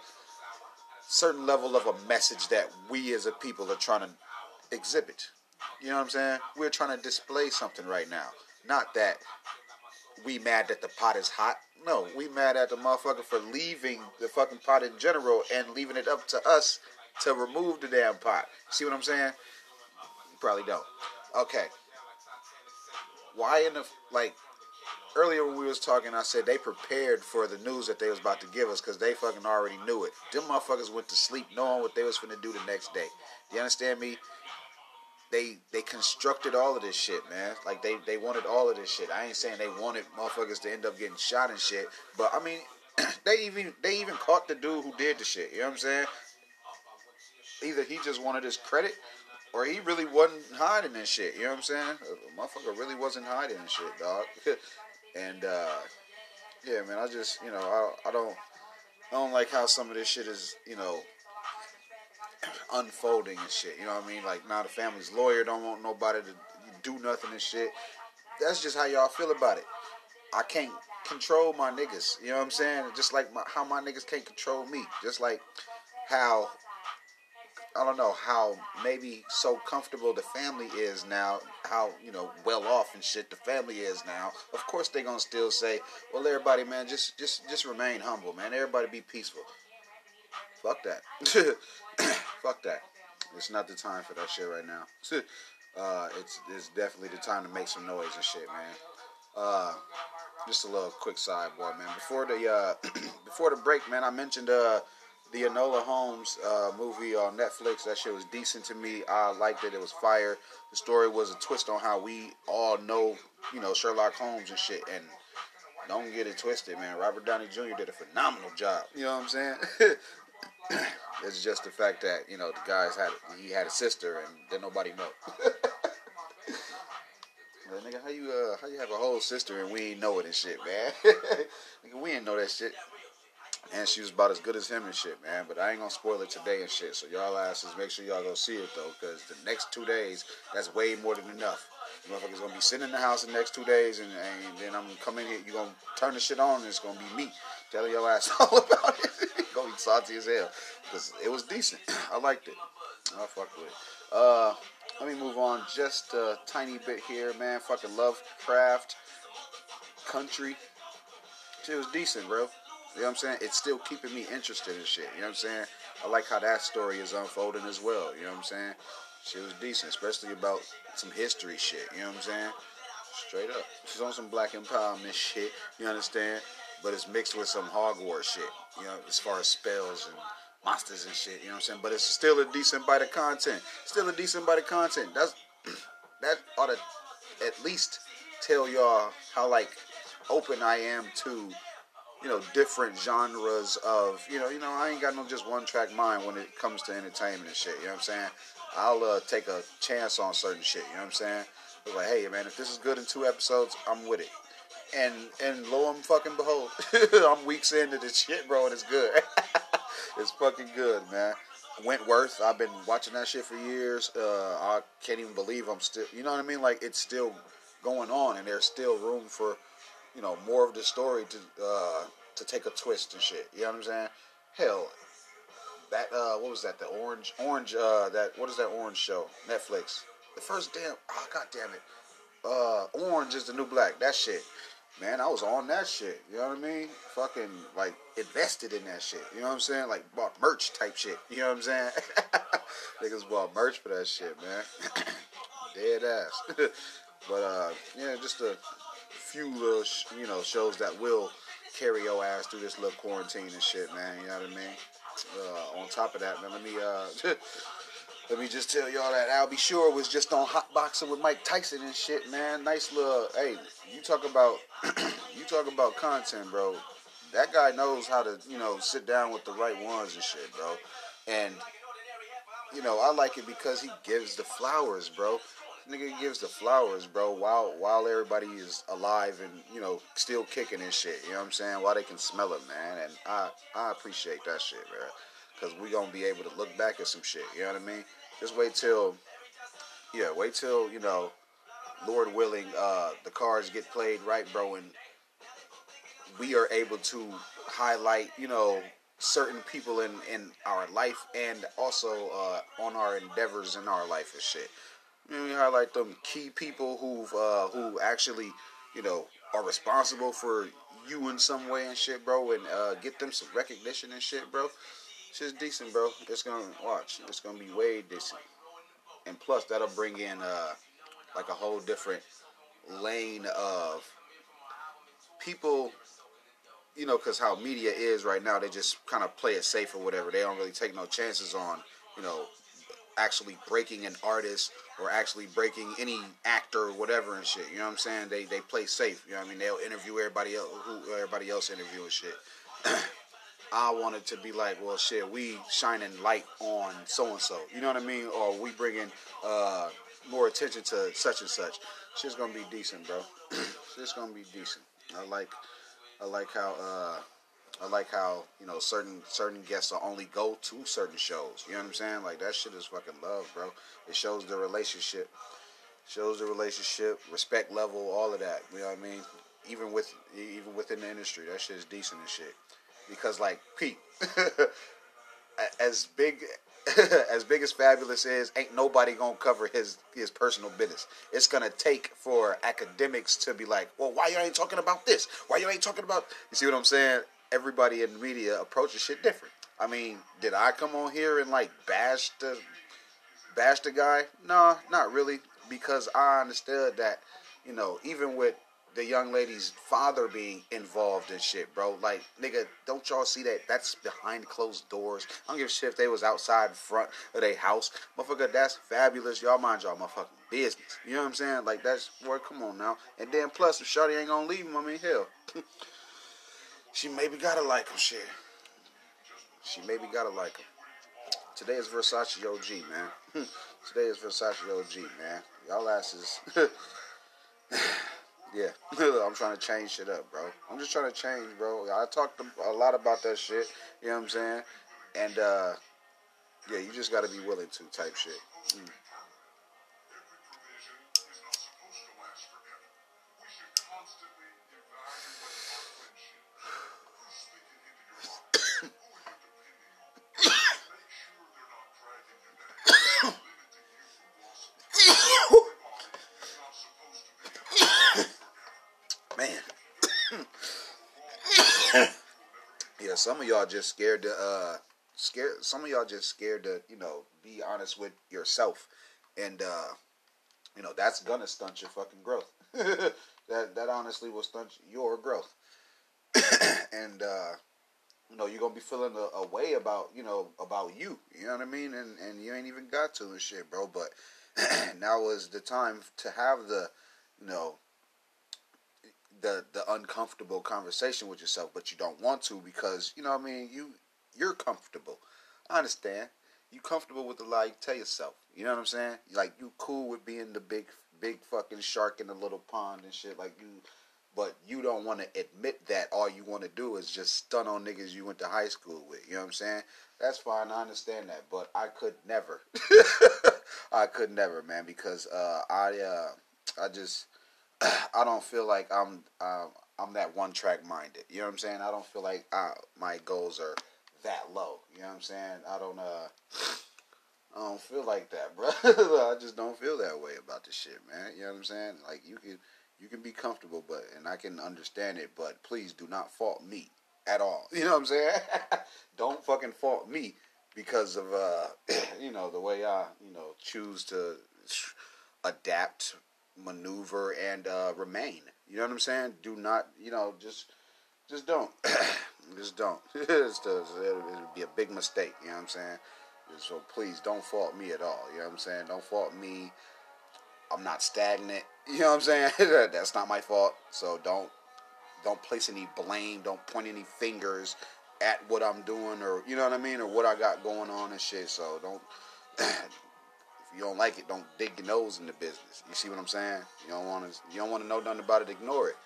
certain level of a message that we as a people are trying to exhibit. You know what I'm saying? We're trying to display something right now. Not that we mad that the pot is hot. No, we mad at the motherfucker for leaving the fucking pot in general and leaving it up to us to remove the damn pot. See what I'm saying? You probably don't. Okay. Why in the like earlier when we was talking, I said they prepared for the news that they was about to give us because they fucking already knew it. Them motherfuckers went to sleep knowing what they was finna do the next day. You understand me? They they constructed all of this shit, man. Like they they wanted all of this shit. I ain't saying they wanted motherfuckers to end up getting shot and shit, but I mean, they even they even caught the dude who did the shit. You know what I'm saying? Either he just wanted his credit, or he really wasn't hiding this shit. You know what I'm saying? A motherfucker really wasn't hiding shit, dog. And uh, yeah, man, I just you know I, I don't I don't like how some of this shit is you know unfolding and shit. You know what I mean? Like now the family's lawyer don't want nobody to do nothing and shit. That's just how y'all feel about it. I can't control my niggas. You know what I'm saying? Just like my, how my niggas can't control me. Just like how I don't know how maybe so comfortable the family is now, how you know well off and shit the family is now. Of course they gonna still say, well everybody man, just just just remain humble, man. Everybody be peaceful. Fuck that. Fuck that. It's not the time for that shit right now. uh, it's it's definitely the time to make some noise and shit, man. Uh, just a little quick sidebar, man. Before the uh, before the break, man, I mentioned uh the Enola Holmes uh, movie on Netflix. That shit was decent to me. I liked it. It was fire. The story was a twist on how we all know, you know, Sherlock Holmes and shit. And don't get it twisted, man. Robert Downey Jr. did a phenomenal job. You know what I'm saying? it's just the fact that you know the guys had he had a sister and then nobody know. nigga, how you uh how you have a whole sister and we ain't know it and shit, man? nigga, we ain't know that shit. And she was about as good as him and shit, man. But I ain't gonna spoil it today and shit. So y'all asses, make sure y'all go see it though, because the next two days, that's way more than enough. Motherfuckers gonna be sitting in the house the next two days, and, and then I'm coming here. You gonna turn the shit on, and it's gonna be me telling your ass all about it. gonna be salty as hell because it was decent. I liked it. I fuck with it. Uh, let me move on just a tiny bit here, man. Fucking Lovecraft Country. Shit was decent, bro. You know what I'm saying? It's still keeping me interested in shit. You know what I'm saying? I like how that story is unfolding as well. You know what I'm saying? Shit was decent, especially about some history shit. You know what I'm saying? Straight up. She's on some black empowerment shit. You understand? But it's mixed with some Hogwarts shit. You know, as far as spells and monsters and shit. You know what I'm saying? But it's still a decent bite of content. Still a decent bite of content. That's that ought to at least tell y'all how like open I am to you know different genres of you know you know I ain't got no just one track mind when it comes to entertainment and shit. You know what I'm saying? I'll uh, take a chance on certain shit. You know what I'm saying? But like, hey man, if this is good in two episodes, I'm with it. And and lo and fucking behold, I'm weeks into this shit, bro, and it's good. it's fucking good, man. Wentworth, I've been watching that shit for years. Uh, I can't even believe I'm still, you know what I mean? Like it's still going on, and there's still room for, you know, more of the story to uh, to take a twist and shit. You know what I'm saying? Hell, that uh, what was that? The orange, orange. Uh, that what is that orange show? Netflix. The first damn. Oh god damn it. Uh, orange is the new black. That shit. Man, I was on that shit. You know what I mean? Fucking like invested in that shit. You know what I'm saying? Like bought merch type shit. You know what I'm saying? Niggas bought merch for that shit, man. Dead ass. but uh, yeah, just a few little sh- you know shows that will carry your ass through this little quarantine and shit, man. You know what I mean? Uh, on top of that, man, let me uh, let me just tell y'all that Al B. Sure was just on Hotboxin' with Mike Tyson and shit, man. Nice little. Hey, you talk about you talk about content, bro. That guy knows how to you know sit down with the right ones and shit, bro. And you know I like it because he gives the flowers, bro. Nigga gives the flowers, bro, while while everybody is alive and you know still kicking and shit. You know what I'm saying? While they can smell it, man. And I I appreciate that shit, man. Cause we gonna be able to look back at some shit. You know what I mean? Just wait till, yeah, wait till you know, Lord willing, uh, the cards get played right, bro, and we are able to highlight, you know, certain people in in our life and also uh, on our endeavors in our life and shit. You know, we highlight them key people who've uh, who actually, you know, are responsible for you in some way and shit, bro, and uh, get them some recognition and shit, bro. Shit's decent, bro. It's gonna watch. It's gonna be way decent, and plus that'll bring in uh, like a whole different lane of people. You know, because how media is right now, they just kind of play it safe or whatever. They don't really take no chances on, you know, actually breaking an artist or actually breaking any actor or whatever and shit. You know what I'm saying? They they play safe. You know what I mean? They'll interview everybody else who everybody else interviewing shit. I wanted to be like, well, shit, we shining light on so and so. You know what I mean? Or we bringing uh, more attention to such and such. Shit's gonna be decent, bro. Shit's gonna be decent. I like, I like how, uh, I like how you know certain certain guests will only go to certain shows. You know what I'm saying? Like that shit is fucking love, bro. It shows the relationship, shows the relationship, respect level, all of that. You know what I mean? Even with even within the industry, that shit is decent and shit because like Pete, as big as big as Fabolous is, ain't nobody gonna cover his his personal business. It's gonna take for academics to be like, well, why you ain't talking about this? Why you ain't talking about? You see what I'm saying? Everybody in the media approaches shit different. I mean, did I come on here and like bash the bash the guy? No, not really, because I understood that, you know, even with the young lady's father being involved in shit, bro. Like, nigga, don't y'all see that? That's behind closed doors. I don't give a shit if they was outside front of their house. Motherfucker, that's Fabolous. Y'all mind y'all motherfucking business. You know what I'm saying? Like, that's, boy, come on now. And then plus, if Shawty ain't gonna leave him, I mean, hell. she maybe gotta like him, shit. She maybe gotta like him. Today is Versace OG, man. Today is Versace OG, man. Y'all asses. Yeah, I'm trying to change shit up, bro. I'm just trying to change, bro. I talked a lot about that shit. You know what I'm saying? And uh, yeah, you just got to be willing to type shit. Mm. Of y'all just scared to uh scared some of y'all just scared to you know be honest with yourself. And uh you know that's gonna stunt your fucking growth. That that honestly will stunt your growth. And uh you know you're gonna be feeling a, a, way about you know about you. You know what i mean? And and you ain't even got to and shit bro. But now is the time to have the you know the the uncomfortable conversation with yourself, but you don't want to because you know what I mean you you're comfortable. I understand. You comfortable with the lie you tell yourself. You know what I'm saying? Like you cool with being the big big fucking shark in the little pond and shit. Like you but you don't want to admit that all you want to do is just stun on niggas you went to high school with. You know what I'm saying? That's fine. I understand that, but I could never. I could never, man, because uh, I uh, I just I don't feel like I'm um, I'm that one track minded. You know what I'm saying? I don't feel like I, my goals are that low. You know what I'm saying? I don't uh I don't feel like that, bro. I just don't feel that way about this shit, man. You know what I'm saying? Like you can you can be comfortable, but and I can understand it, but please do not fault me at all. You know what I'm saying? don't fucking fault me because of uh you know the way I you know choose to adapt maneuver and uh, remain. You know what I'm saying? Do not, you know, just just don't, just don't. it's the, it would be a big mistake. You know what I'm saying? So please don't fault me at all. You know what I'm saying? Don't fault me. I'm not stagnant. You know what I'm saying? That's not my fault. So don't don't place any blame. Don't point any fingers at what I'm doing or you know what I mean or what I got going on and shit. So don't you don't like it, don't dig your nose in the business. You see what I'm saying? You don't want to. You don't want to know nothing about it. Ignore it.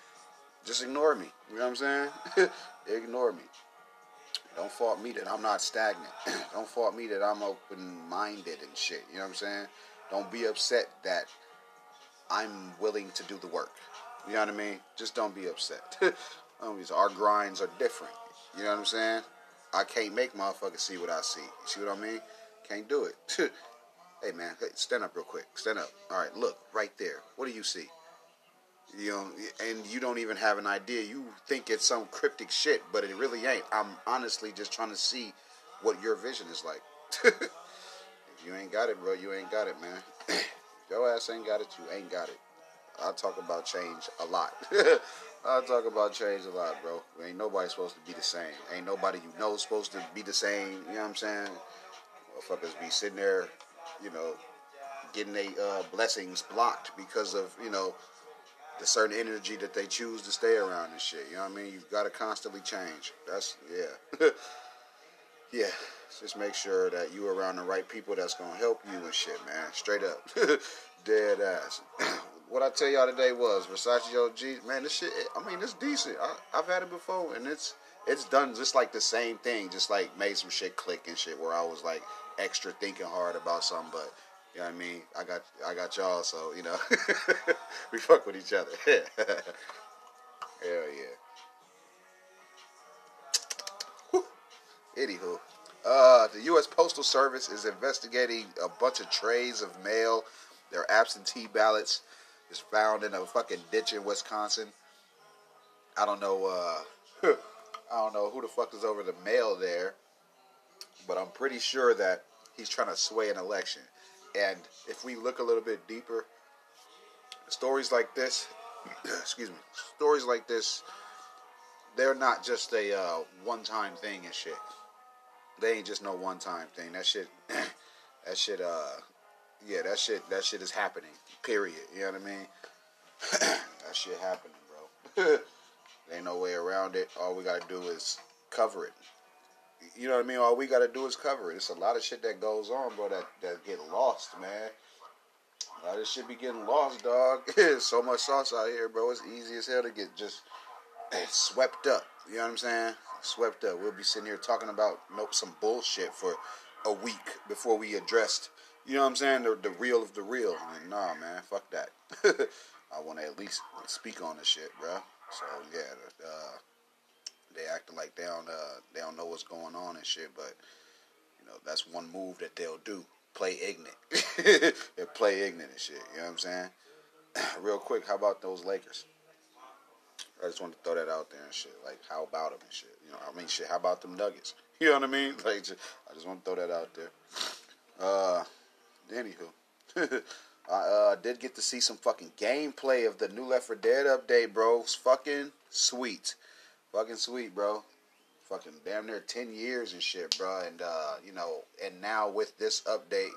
Just ignore me. You know what I'm saying? ignore me. Don't fault me that I'm not stagnant. don't fault me that I'm open-minded and shit. You know what I'm saying? Don't be upset that I'm willing to do the work. You know what I mean? Just don't be upset. Our grinds are different. You know what I'm saying? I can't make motherfuckers see what I see. You see what I mean? Can't do it. Hey man, stand up real quick. Stand up. All right, look right there. What do you see? You know, and you don't even have an idea. You think it's some cryptic shit, but it really ain't. I'm honestly just trying to see what your vision is like. if you ain't got it, bro, you ain't got it, man. your ass ain't got it, you ain't got it. I talk about change a lot. I talk about change a lot, bro. Ain't nobody supposed to be the same. Ain't nobody you know supposed to be the same. You know what I'm saying? Motherfuckers be sitting there you know, getting their uh, blessings blocked because of, you know, the certain energy that they choose to stay around and shit. You know what I mean? You've got to constantly change. That's, yeah. yeah. Just make sure that you around the right people that's going to help you and shit, man. Straight up. Dead ass. what I tell y'all today was Versace OG. Man, this shit, I mean, it's decent. I, I've had it before and it's, it's done just like the same thing, just like made some shit click and shit where I was like, extra thinking hard about something, but you know what I mean? I got I got y'all, so you know we fuck with each other. Hell yeah. Anywho, uh, the U.S. Postal Service is investigating a bunch of trays of mail. Their absentee ballots is found in a fucking ditch in Wisconsin. I don't know. Uh, I don't know who the fuck is over the mail there, but I'm pretty sure that he's trying to sway an election. And if we look a little bit deeper, stories like this, excuse me, stories like this, they're not just a uh, one-time thing and shit. They ain't just no one-time thing. That shit, that shit, uh, yeah, that shit, that shit is happening. Period. You know what I mean? that shit happening, bro. there ain't no way around it. All we gotta do is cover it you know what I mean? All we got to do is cover it. It's a lot of shit that goes on, bro, that, that get lost, man. A lot of shit be getting lost, dog. so much sauce out here, bro. It's easy as hell to get just swept up. You know what I'm saying? Swept up. We'll be sitting here talking about nope, some bullshit for a week before we addressed, you know what I'm saying, the, the real of the real. Nah, man, fuck that. I want to at least speak on this shit, bro. So yeah, uh, they acting like they don't uh, they don't know what's going on and shit, but you know that's one move that they'll do. Play ignorant. they play ignorant and shit. You know what I'm saying? Real quick, how about those Lakers? I just want to throw that out there and shit. Like, how about them and shit? You know, I mean, shit. How about them Nuggets? You know what I mean? Like, I just want to throw that out there. Uh, anywho, I uh, did get to see some fucking gameplay of the new Left 4 Dead update, bro. It's fucking sweet, fucking sweet, bro. Fucking damn near ten years and shit, bro. And uh, you know, and now with this update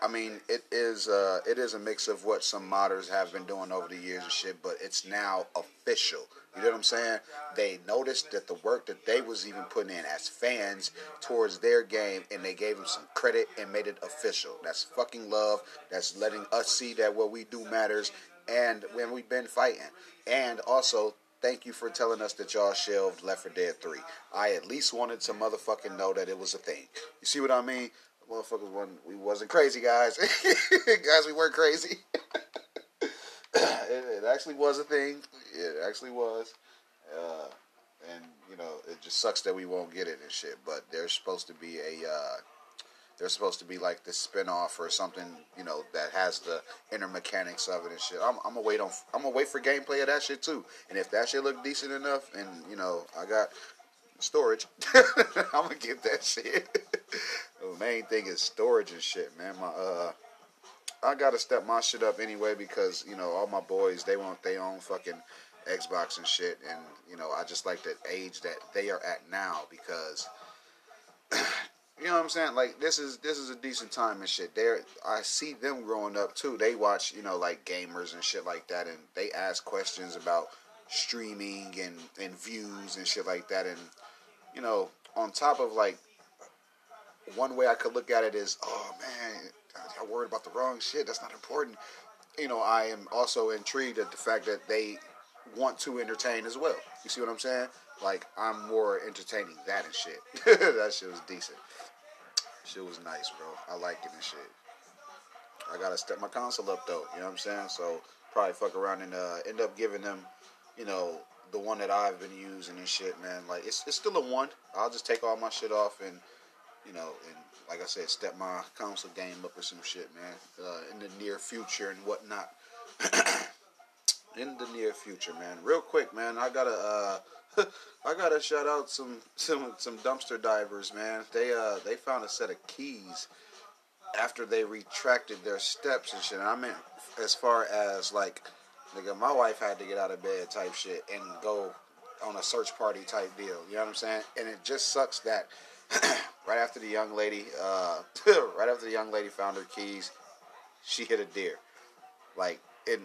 I mean, it is uh, it is a mix of what some modders have been doing over the years and shit, but it's now official. You know what I'm saying? They noticed that the work that they was even putting in as fans towards their game, and they gave them some credit and made it official. That's fucking love. That's letting us see that what we do matters, and when we've been fighting, and also thank you for telling us that y'all shelved Left 4 Dead 3. I at least wanted to motherfucking know that it was a thing. You see what I mean? motherfuckers wasn't we wasn't crazy guys. guys, we weren't crazy. it, it, actually was a thing. It actually was. Uh, and you know, it just sucks that we won't get it and shit. But there's supposed to be a uh, there's supposed to be like this spin-off or something, you know, that has the inner mechanics of it and shit. I'm, I'm gonna wait on I'm gonna wait for gameplay of that shit too. And if that shit look decent enough and you know, I got storage. I'm gonna get that shit. the main thing is storage and shit, man. My uh, I gotta step my shit up anyway because you know all my boys they want their own fucking Xbox and shit, and you know I just like the age that they are at now because. You know what I'm saying? Like this is this is a decent time and shit. There, I see them growing up too. They watch, you know, like gamers and shit like that, and they ask questions about streaming and and views and shit like that. And you know, on top of like one way I could look at it is, oh man, I worried about the wrong shit. That's not important. You know, I am also intrigued at the fact that they want to entertain as well. You see what I'm saying? Like I'm more entertaining that and shit. that shit was decent. Shit was nice, bro. I like it and shit. I gotta step my console up though. You know what I'm saying? So probably fuck around and uh, end up giving them, you know, the one that I've been using and shit, man. Like it's it's still a one. I'll just take all my shit off and you know and like I said, step my console game up or some shit, man. Uh, in the near future and whatnot. in the near future, man. Real quick, man. I gotta uh, I gotta shout out some some some dumpster divers, man. They uh they found a set of keys after they retracted their steps and shit. And I mean, as far as like Nigga, my wife had to get out of bed type shit and go on a search party type deal. You know what I'm saying? And it just sucks that right after the young lady, uh, right after the young lady found her keys, she hit a deer. Like in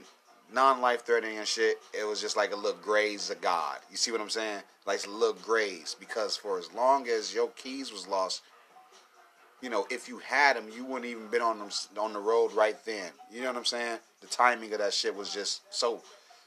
non-life threatening and shit, it was just like a little graze of God. You see what I'm saying? Like a little graze because for as long as your keys was lost, you know, if you had them, you wouldn't even been on them on the road right then. You know what I'm saying? The timing of that shit was just so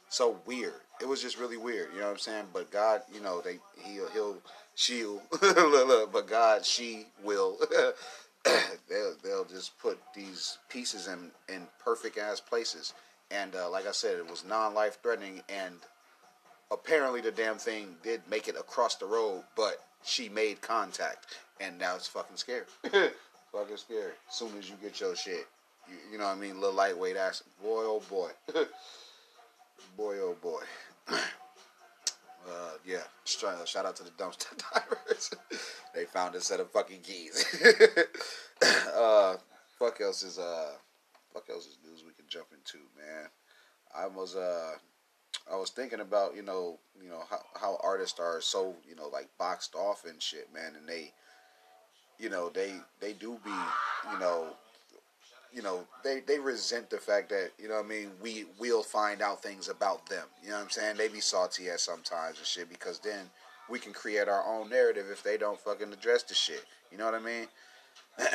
so weird. It was just really weird. You know what I'm saying? But God, you know, they he'll he'll shield. but God, she will. they'll they'll just put these pieces in in perfect ass places. And uh, like I said, it was non life threatening, and apparently the damn thing did make it across the road, but she made contact and now it's fucking scary. fucking scary. Soon as you get your shit, you, you know what I mean. Little lightweight ass. Boy, oh boy. boy, oh boy. Uh, yeah, shout out to the dumpster divers. they found a set of fucking keys. uh, fuck else is uh, fuck else is news we can jump into, man. I was uh, I was thinking about you know you know how how artists are so you know like boxed off and shit, man, and they you know, they they do be, you know, you know, they they resent the fact that you know, I mean, we will find out things about them. You know what I'm saying? They be salty at sometimes and shit because then we can create our own narrative if they don't fucking address the shit. You know what I mean?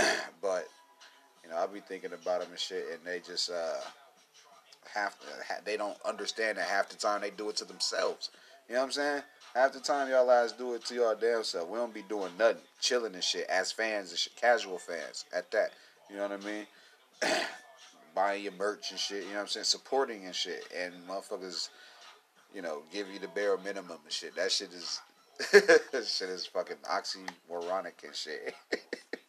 but You know, I be thinking about them and shit, and they just uh, half they don't understand that half the time they do it to themselves. You know what I'm saying? Half the time y'all guys do it to y'all damn self. We don't be doing nothing, chilling and shit as fans and shit, casual fans at that. You know what I mean? Buying your merch and shit. You know what I'm saying? Supporting and shit, and motherfuckers, you know, give you the bare minimum and shit. That shit is. shit is fucking oxymoronic and shit.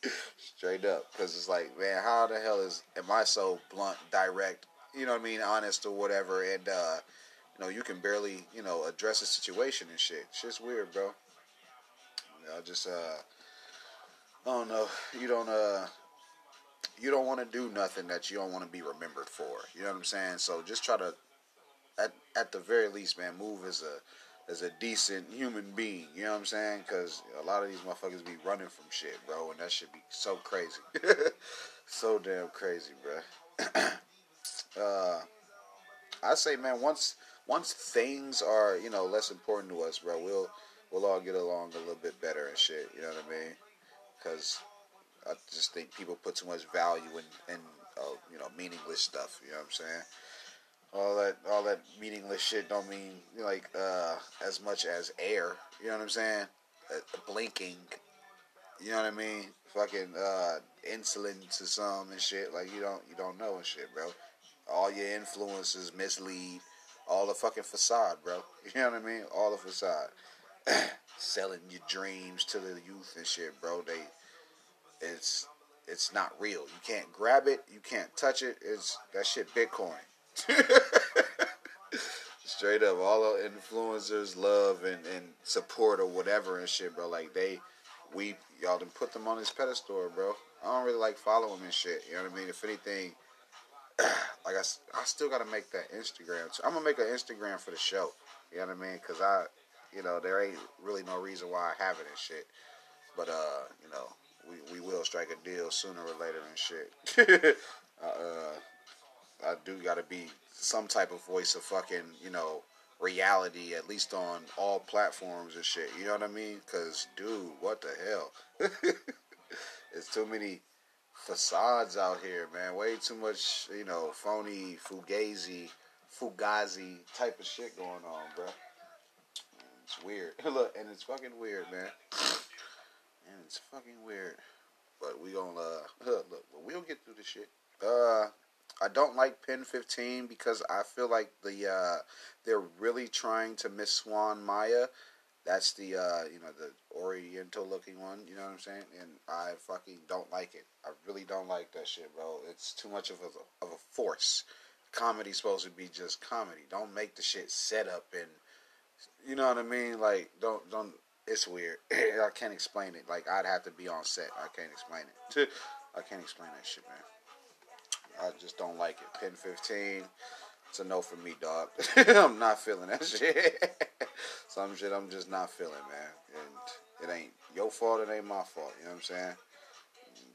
Straight up. Because it's like, man, how the hell is. Am I so blunt, direct, you know what I mean, honest or whatever, and uh, you know, you can barely, you know, address a situation and shit. Shit's weird, bro. Know, just uh, I don't know. You don't uh, you don't want to do nothing that you don't want to be remembered for. You know what I'm saying? So just try to, at at the very least, man, move as a as a decent human being. You know what I'm saying? Because a lot of these motherfuckers be running from shit, bro, and that should be so crazy, so damn crazy, bro. uh, I say, man, once once things are you know less important to us, bro, we'll we'll all get along a little bit better and shit. You know what I mean? Because I just think people put too much value in in uh, you know meaningless stuff. You know what I'm saying? All that all that meaningless shit don't mean like uh, as much as air. You know what I'm saying? Uh, blinking. You know what I mean? Fucking uh, insulin to some and shit. Like you don't you don't know and shit, bro all your influences mislead, all the fucking facade, bro. You know what I mean? All the facade. Selling your dreams to the youth and shit, bro. They, it's, it's not real. You can't grab it. You can't touch it. It's that shit Bitcoin. Straight up, all the influencers love and, and support or whatever and shit, bro. Like they, we y'all done put them on this pedestal, bro. I don't really like following them and shit. You know what I mean? If anything, like I, I still gotta make that Instagram. So I'm gonna make an Instagram for the show. You know what I mean? Cause I, you know, there ain't really no reason why I have it and shit. But uh, you know, we, we will strike a deal sooner or later and shit. uh, I do gotta be some type of voice of fucking, you know, reality at least on all platforms and shit. You know what I mean? Cause dude, what the hell? it's too many facades out here, man. Way too much, you know, phony, fugazi, fugazi type of shit going on, bro. It's weird. Look, and it's fucking weird, man. And it's fucking weird. But we gonna uh, look. We'll get through this shit. Uh, I don't like PEN15 because I feel like the uh, they're really trying to miss Swan Maya that's the uh, you know the Oriental looking one. You know what I'm saying? And I fucking don't like it. I really don't like that shit, bro. It's too much of a of a force. Comedy's supposed to be just comedy. Don't make the shit set up and you know what I mean. Like don't don't. It's weird. I can't explain it. Like I'd have to be on set. I can't explain it. I can't explain that shit, man. I just don't like it. PEN15. It's a no for me, dog. I'm not feeling that shit. Some shit I'm just not feeling, man. And it ain't your fault, it ain't my fault. You know what I'm saying?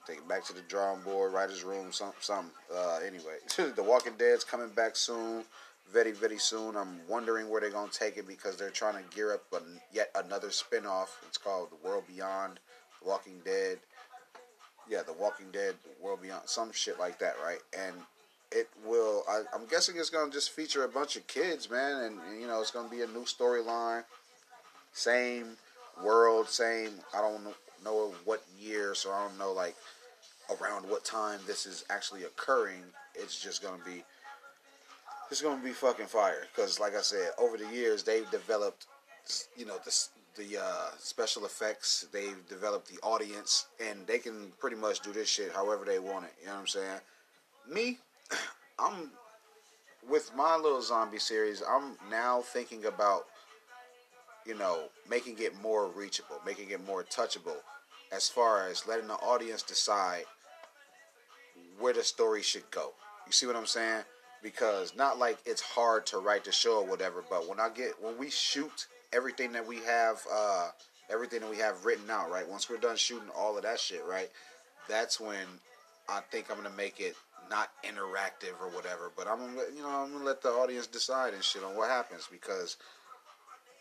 Take it back to the drawing board, writer's room, something. something. Uh, anyway, The Walking Dead's coming back soon. Very, very soon. I'm wondering where they're going to take it because they're trying to gear up a, yet another spin off. It's called The World Beyond, The Walking Dead. Yeah, The Walking Dead, World Beyond, some shit like that, right? And it will. I, am guessing it's gonna just feature a bunch of kids, man, and, and you know it's gonna be a new storyline, same world, same. I don't know what year, so I don't know like around what time this is actually occurring. It's just gonna be. It's gonna be fucking fire because, like I said, over the years they've developed, you know, the the uh, special effects. They've developed the audience, and they can pretty much do this shit however they want it. You know what I'm saying? Me, I'm with my little zombie series. I'm now thinking about you know making it more reachable, making it more touchable, as far as letting the audience decide where the story should go. You see what I'm saying? Because not like it's hard to write the show or whatever, but when I get when we shoot everything that we have, uh, everything that we have written out, right? Once we're done shooting all of that shit, right? That's when I think I'm gonna make it not interactive or whatever. But I'm gonna, you know, I'm gonna let the audience decide and shit on what happens because,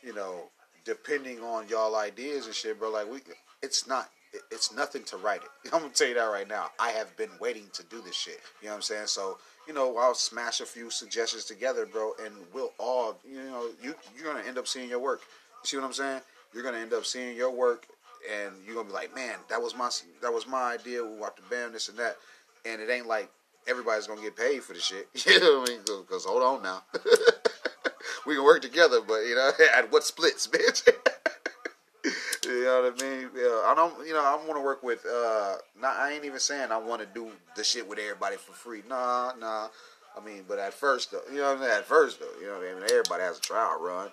you know, depending on y'all ideas and shit, bro. Like we, it's not. It, it's nothing to write it. I'm gonna tell you that right now. I have been waiting to do this shit. You know what I'm saying? So you know, I'll smash a few suggestions together, bro, and we'll all, you know, you you're gonna end up seeing your work. You see what I'm saying? You're gonna end up seeing your work, and you're gonna be like, man, that was my that was my idea. We walked the band, this and that, and it ain't like everybody's gonna get paid for the shit. You know what I mean? Because hold on now, we can work together, but you know, at what splits, bitch. You know what I mean? Yeah, I don't. You know, I want to work with. uh Not. I ain't even saying I want to do the shit with everybody for free. Nah, nah. I mean, but at first, though, you know what I mean? At first, though, you know what I mean? Everybody has a trial run.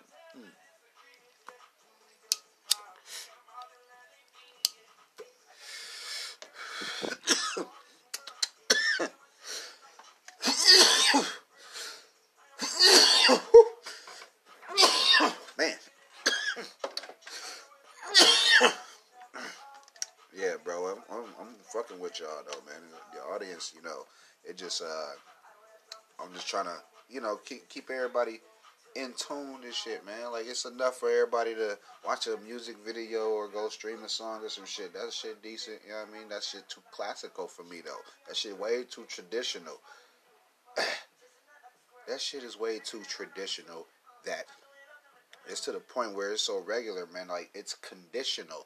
With y'all though, man. The audience, you know, it just uh, I'm just trying to, you know, keep keep everybody in tune and shit, man. Like it's enough for everybody to watch a music video or go stream a song or some shit. That shit decent, you know what I mean? That shit too classical for me though. That shit way too traditional. that shit is way too traditional that it's to the point where it's so regular, man. Like it's conditional.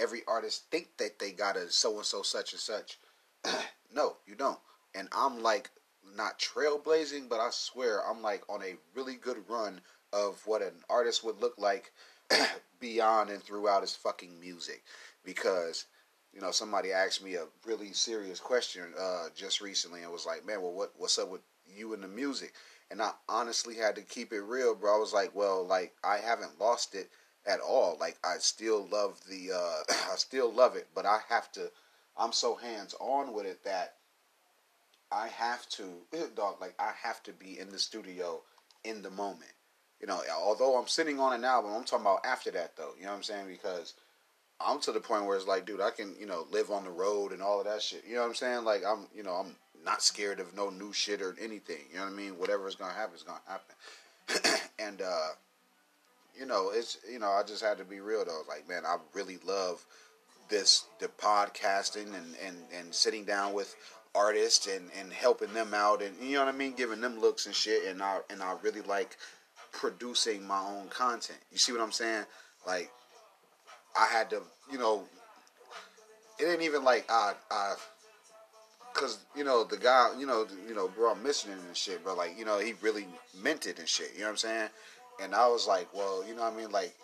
Every artist think that they got a so and so such and such. no, you don't. And I'm like not trailblazing, but I swear I'm like on a really good run of what an artist would look like beyond and throughout his fucking music. Because, you know, somebody asked me a really serious question uh, just recently and was like, man, well, what what's up with you and the music? And I honestly had to keep it real, bro. I was like, well, like I haven't lost it at all. Like I still love the, uh, I still love it, but I have to. I'm so hands on with it that I have to, dog. Like I have to be in the studio in the moment. You know, although I'm sitting on an album, I'm talking about after that though. You know what I'm saying? Because I'm to the point where it's like, dude, I can, you know, live on the road and all of that shit. You know what I'm saying? Like I'm, you know, I'm not scared of no new shit or anything. You know what I mean? Whatever is gonna happen is gonna happen. and uh, you know, it's you know, I just had to be real though. Like, man, I really love this the podcasting and and and sitting down with artists and and helping them out and you know what I mean, giving them looks and shit. And I and I really like producing my own content. You see what I'm saying? Like, I had to, you know, it ain't even like I I Cause you know the guy, you know, you know, bro, I'm missing it and shit, but like, you know, he really meant it and shit. You know what I'm saying? And I was like, well, you know what I mean? Like,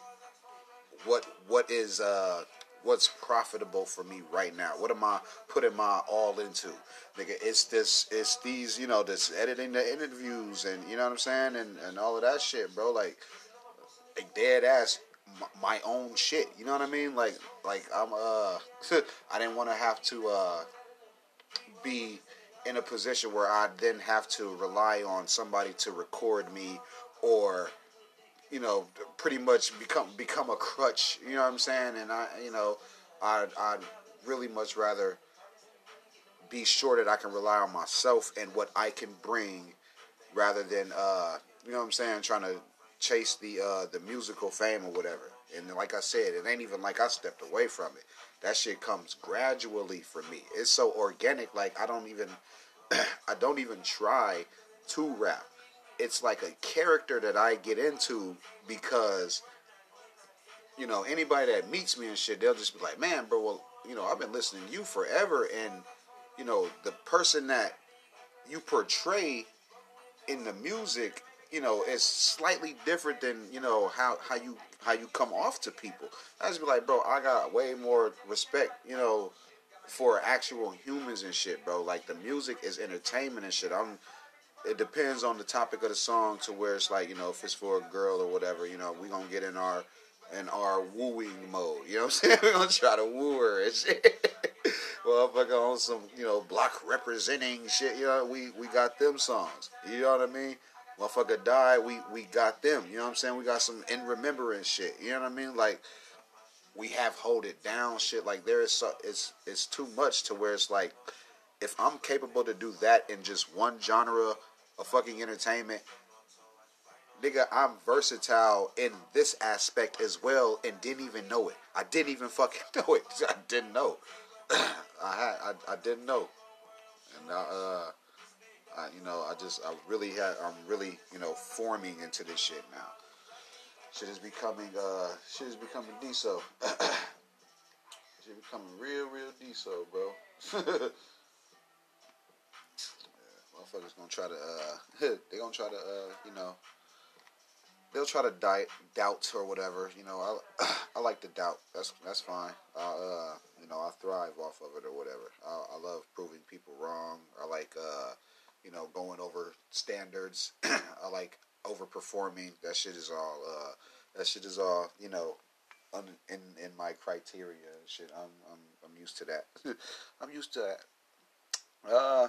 what what is uh what's profitable for me right now? What am I putting my all into? Nigga, it's this, it's these, you know, this editing the interviews and you know what I'm saying, and and all of that shit, bro. Like, like dead ass my own shit. You know what I mean? Like, like I'm uh, I didn't want to have to uh be in a position where I then have to rely on somebody to record me or you know pretty much become become a crutch you know what I'm saying and I you know I I'd really much rather be sure that I can rely on myself and what I can bring rather than uh you know what I'm saying trying to chase the uh the musical fame or whatever and like I said it ain't even like I stepped away from it that shit comes gradually for me. It's so organic. Like I don't even, I don't even try to rap. It's like a character that I get into because, you know, anybody that meets me and shit, they'll just be like, "Man, bro, well, you know, I've been listening to you forever, and you know, the person that you portray in the music you know, is slightly different than you know how how you how you come off to people. I just be like, bro, I got way more respect, you know, for actual humans and shit, bro. Like the music is entertainment and shit. I'm. It depends on the topic of the song to where it's like you know if it's for a girl or whatever. You know, we gonna get in our in our wooing mode. You know what I'm saying? We're gonna try to woo her and shit. well, if I go on some, you know, block representing shit, you know, we we got them songs. You know what I mean? motherfucker died, we we got them. You know what I'm saying? We got some in remembrance shit. You know what I mean? Like we have hold it down shit. Like there is so, it's it's too much to where it's like if I'm capable to do that in just one genre of fucking entertainment, nigga, I'm versatile in this aspect as well, and didn't even know it. I didn't even fucking know it. I didn't know. I had, I, I didn't know, and uh, I, you know, I just, I really had, I'm really, you know, forming into this shit now. Shit is becoming, uh, shit is becoming deso. shit becoming real, real deso, bro. motherfuckers gonna try to, uh, they gonna try to, uh, you know, they'll try to di- doubts or whatever. You know, I, I like to doubt. That's that's fine. I, uh, you know, I thrive off of it or whatever. I, I love proving people wrong. I like, uh, you know, going over standards. I like overperforming. That shit is all. Uh, that shit is all. You know, un, in in my criteria shit. I'm I'm I'm used to that. I'm used to that. Uh,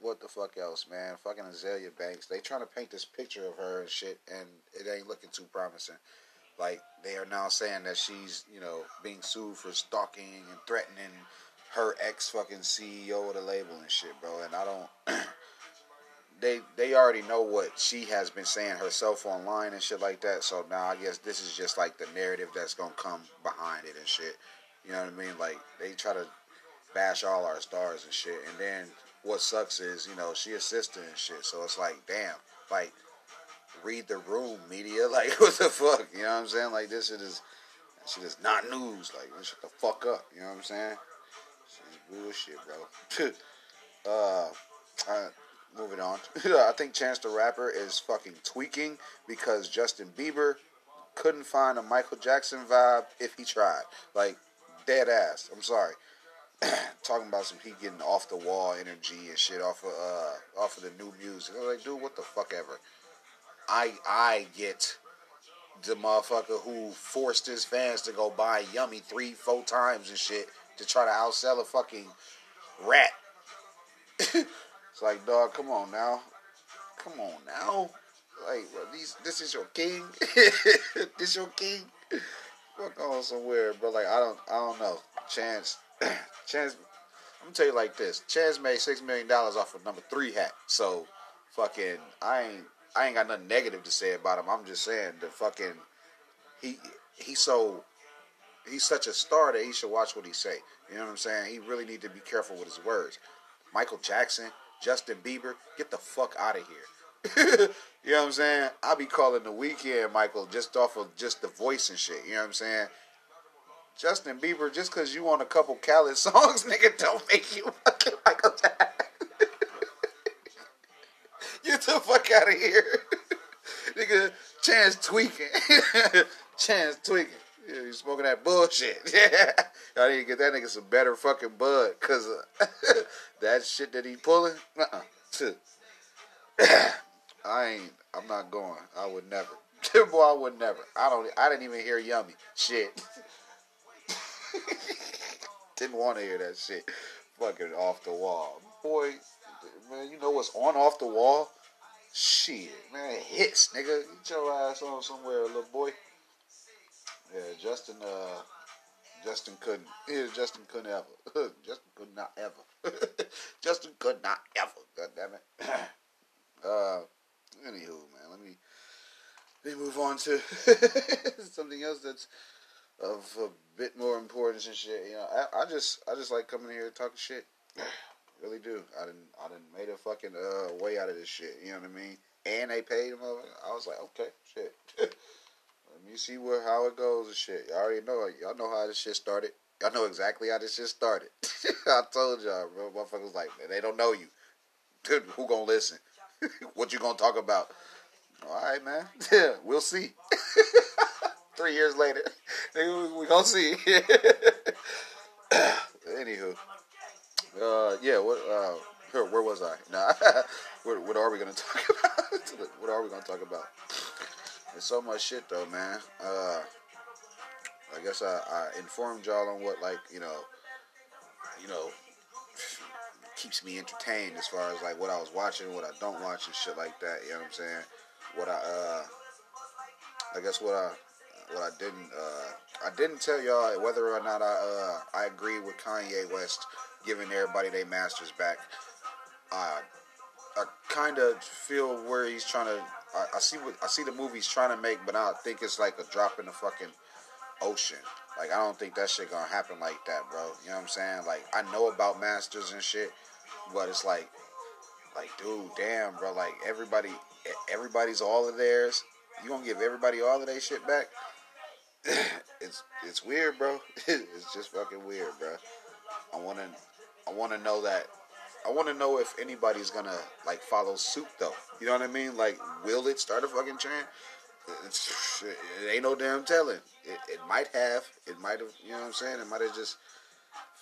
what the fuck else, man? Fucking Azealia Banks. They trying to paint this picture of her and shit, and it ain't looking too promising. Like they are now saying that she's, you know, being sued for stalking and threatening her ex fucking CEO of the label and shit, bro. And I don't. they they already know what she has been saying herself online and shit like that. So now I guess this is just like the narrative that's gonna come behind it and shit. You know what I mean? Like they try to bash all our stars and shit, and then what sucks is you know she assisted and shit. So it's like damn, like read the room, media. Like what the fuck? You know what I'm saying? Like this shit is shit is not news. Like shut the fuck up. You know what I'm saying? Shit is bullshit, bro. uh, I, moving on. I think Chance the Rapper is fucking tweaking because Justin Bieber couldn't find a Michael Jackson vibe if he tried. Like dead ass. I'm sorry. Talking about some he getting off the wall energy and shit off of uh off of the new music. I was like, dude, what the fuck ever. I I get the motherfucker who forced his fans to go buy Yummy three, four times and shit to try to outsell a fucking rat. It's like, dog, come on now. Come on now. Like, bro, these, this is your king. this your king. Fuck on somewhere, bro. Like, I don't, I don't know. Chance, Chance. I'm gonna tell you like this. Chance made six million dollars off of number three hat. So, fucking, I ain't, I ain't got nothing negative to say about him. I'm just saying the fucking, he, he's so, he's such a star that he should watch what he say. You know what I'm saying? He really need to be careful with his words. Michael Jackson, Justin Bieber, get the fuck out of here. you know what I'm saying? I be calling the Weeknd Michael, just off of just the voice and shit. You know what I'm saying? Justin Bieber, just because you want a couple Khaled songs, nigga, don't make you fucking Michael Jackson. get the fuck out of here. nigga, Chance tweaking. Chance tweaking. Yeah, you smoking that bullshit. Yeah. I need to get that nigga some better fucking bud. Because uh, that shit that he pulling, uh-uh. I ain't, I'm not going. I would never. Boy, I would never. I don't, I didn't even hear Yummy. Shit. didn't want to hear that shit. Fucking off the wall. Boy, man, you know what's on off the wall? Shit, man, it hits, nigga. Get your ass on somewhere, little boy. Yeah, Justin. Uh, Justin couldn't. Yeah, Justin couldn't ever. Justin could not ever. Justin could not ever. God damn it. uh, anywho, man, let me let me move on to something else that's of a bit more importance and shit. You know, I, I just I just like coming here talking shit. really do. I didn't I didn't made a fucking uh, way out of this shit. You know what I mean? And they paid him. Over. I was like, okay, shit. Let me see where how it goes and shit. Y'all already know. Y'all know how this shit started. Y'all know exactly how this shit started. I told y'all, bro. Motherfuckers like they don't know you. Who gonna listen? what you gonna talk about? All right, man. Yeah, we'll see. Three years later, we gonna see. Anywho, uh, yeah. What? Uh, where was I? Nah. what, what are we gonna talk about? what are we gonna talk about? There's so much shit though, man. Uh, I guess I, I informed y'all on what like you know, you know, keeps me entertained as far as like what I was watching, what I don't watch, and shit like that. You know what I'm saying? What I uh, I guess what I what I didn't uh, I didn't tell y'all whether or not I uh, I agree with Kanye West giving everybody their masters back. Uh, I kind of feel where he's trying to. I, I see what I see the movie he's trying to make, but I think it's like a drop in the fucking ocean. Like I don't think that shit gonna happen like that, bro. You know what I'm saying? Like I know about masters and shit, but it's like, like dude, damn, bro. Like everybody, everybody's all of theirs. You gonna give everybody all of their shit back? it's it's weird, bro. it's just fucking weird, bro. I wanna I wanna know that. I want to know if anybody's gonna like follow suit though. You know what I mean? Like, will it start a fucking trend? It's, it ain't no damn telling. It, it might have. It might have. You know what I'm saying? It might have just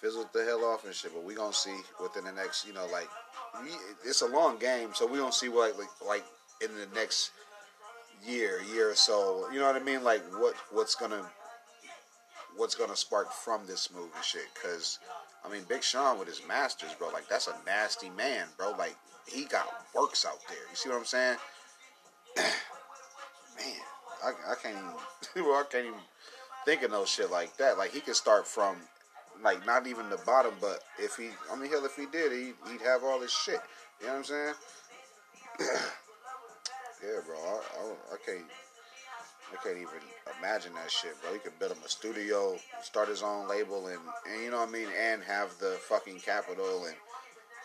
fizzled the hell off and shit. But we gonna see within the next. You know, like we, it's a long game, so we gonna see what like like in the next year, year or so. You know what I mean? Like what what's gonna what's gonna spark from this move and shit? Because I mean, Big Sean with his masters, bro. Like that's a nasty man, bro. Like he got works out there. You see what I'm saying? man, I, I can't even. I can't even think of no shit like that. Like he could start from like not even the bottom, but if he, I mean, hell, if he did, he, he'd have all this shit. You know what I'm saying? yeah, bro. I, I, I can't. I can't even imagine that shit, bro. He could build him a studio, start his own label, and, and you know what I mean, and have the fucking capital, and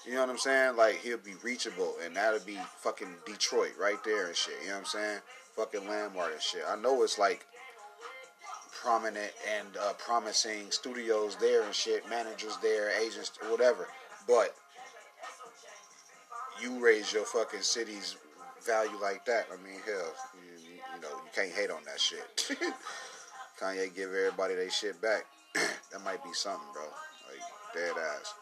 you know what I'm saying. Like he'll be reachable, and that'll be fucking Detroit right there and shit. You know what I'm saying? Fucking landmark and shit. I know it's like prominent and uh, promising studios there and shit, managers there, agents, whatever, but you raise your fucking city's value like that. I mean, hell, you, you know, you can't hate on that shit. Kanye give everybody their shit back. that might be something, bro. Like dead ass.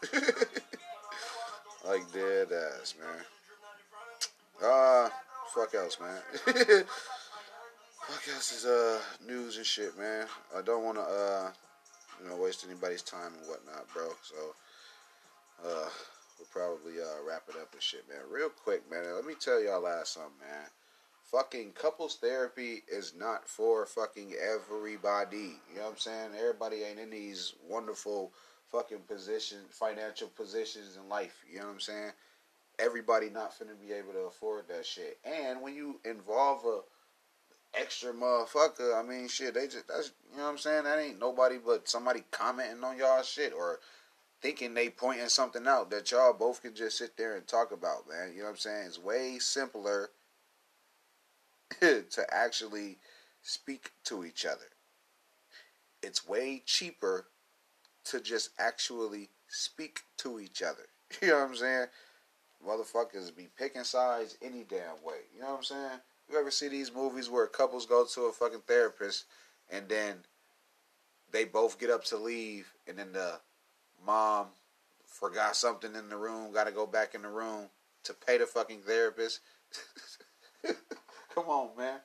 like dead ass, man. Uh fuck else, man. fuck else is uh news and shit, man. I don't wanna uh you know waste anybody's time and whatnot, bro. So uh we'll probably uh wrap it up and shit, man. Real quick, man. Let me tell y'all last something, man fucking couples therapy is not for fucking everybody. You know what I'm saying? Everybody ain't in these wonderful fucking positions, financial positions in life. You know what I'm saying? Everybody not finna be able to afford that shit. And when you involve a extra motherfucker, I mean shit, they just that's you know what I'm saying? That ain't nobody but somebody commenting on y'all shit or thinking they pointing something out that y'all both can just sit there and talk about, man. You know what I'm saying? It's way simpler to actually speak to each other. It's way cheaper to just actually speak to each other. You know what I'm saying? Motherfuckers be picking sides any damn way. You know what I'm saying? You ever see these movies where couples go to a fucking therapist and then they both get up to leave and then the mom forgot something in the room, got to go back in the room to pay the fucking therapist? Come on, man.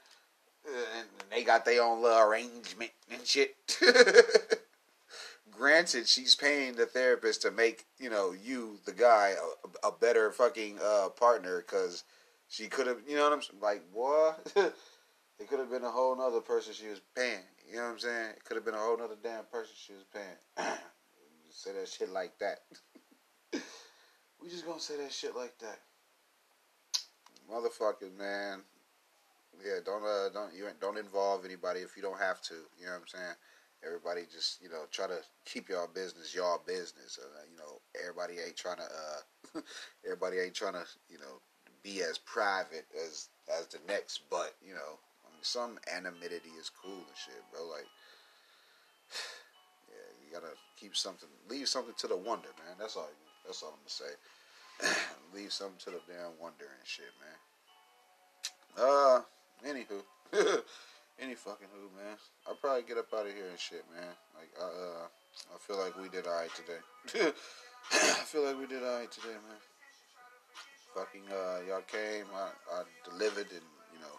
And they got their own little arrangement and shit. Granted, she's paying the therapist to make you know you, the guy, a, a better fucking uh, partner because she could have, you know what I'm saying? Like, what? it could have been a whole nother person she was paying. You know what I'm saying? It could have been a whole nother damn person she was paying. say that shit like that. we just gonna say that shit like that. Motherfuckers, man yeah, don't uh, don't you don't involve anybody if you don't have to. You know what I'm saying? Everybody just you know try to keep y'all business y'all business. Uh, you know everybody ain't trying to uh, everybody ain't trying to you know be as private as as the next. But you know I mean, some anonymity is cool and shit, bro. Like yeah, you gotta keep something, leave something to the wonder, man. That's all. That's all I'm gonna say. leave something to the damn wonder and shit, man. Uh, Anywho, any fucking who, man. I'll probably get up out of here and shit, man. Like, uh, I feel like we did alright today. I feel like we did alright today, man. Fucking, uh, y'all came, I, I delivered, and, you know,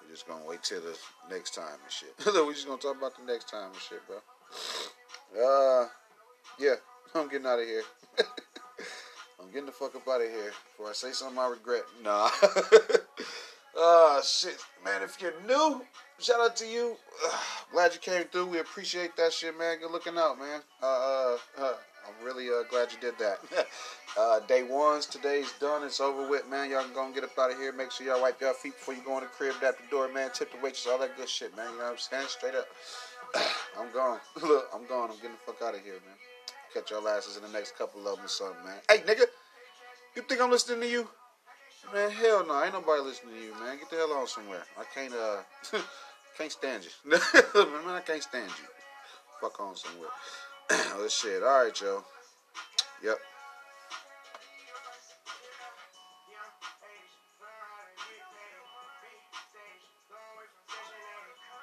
we're just gonna wait till the next time and shit. we're just gonna talk about the next time and shit, bro. Uh, yeah, I'm getting out of here. I'm getting the fuck up out of here before I say something I regret. Nah. Uh, shit, man. If you're new, shout out to you. Uh, glad you came through. We appreciate that shit, man. Good looking out, man. Uh, uh, uh I'm really uh, glad you did that. Uh, day one's today's done. It's over with, man. Y'all can go and get up out of here. Make sure y'all wipe your feet before you go in the crib, at the door, man. Tip the waitress, all that good shit, man. You know what I'm saying? Straight up. I'm gone. Look, I'm gone. I'm getting the fuck out of here, man. Catch y'all asses in the next couple of them or something, man. Hey, nigga, you think I'm listening to you? Man, hell no. Ain't nobody listening to you, man. Get the hell on somewhere. I can't, uh, can't stand you. man, I can't stand you. Fuck on somewhere. oh, shit. All right, yo. Yep.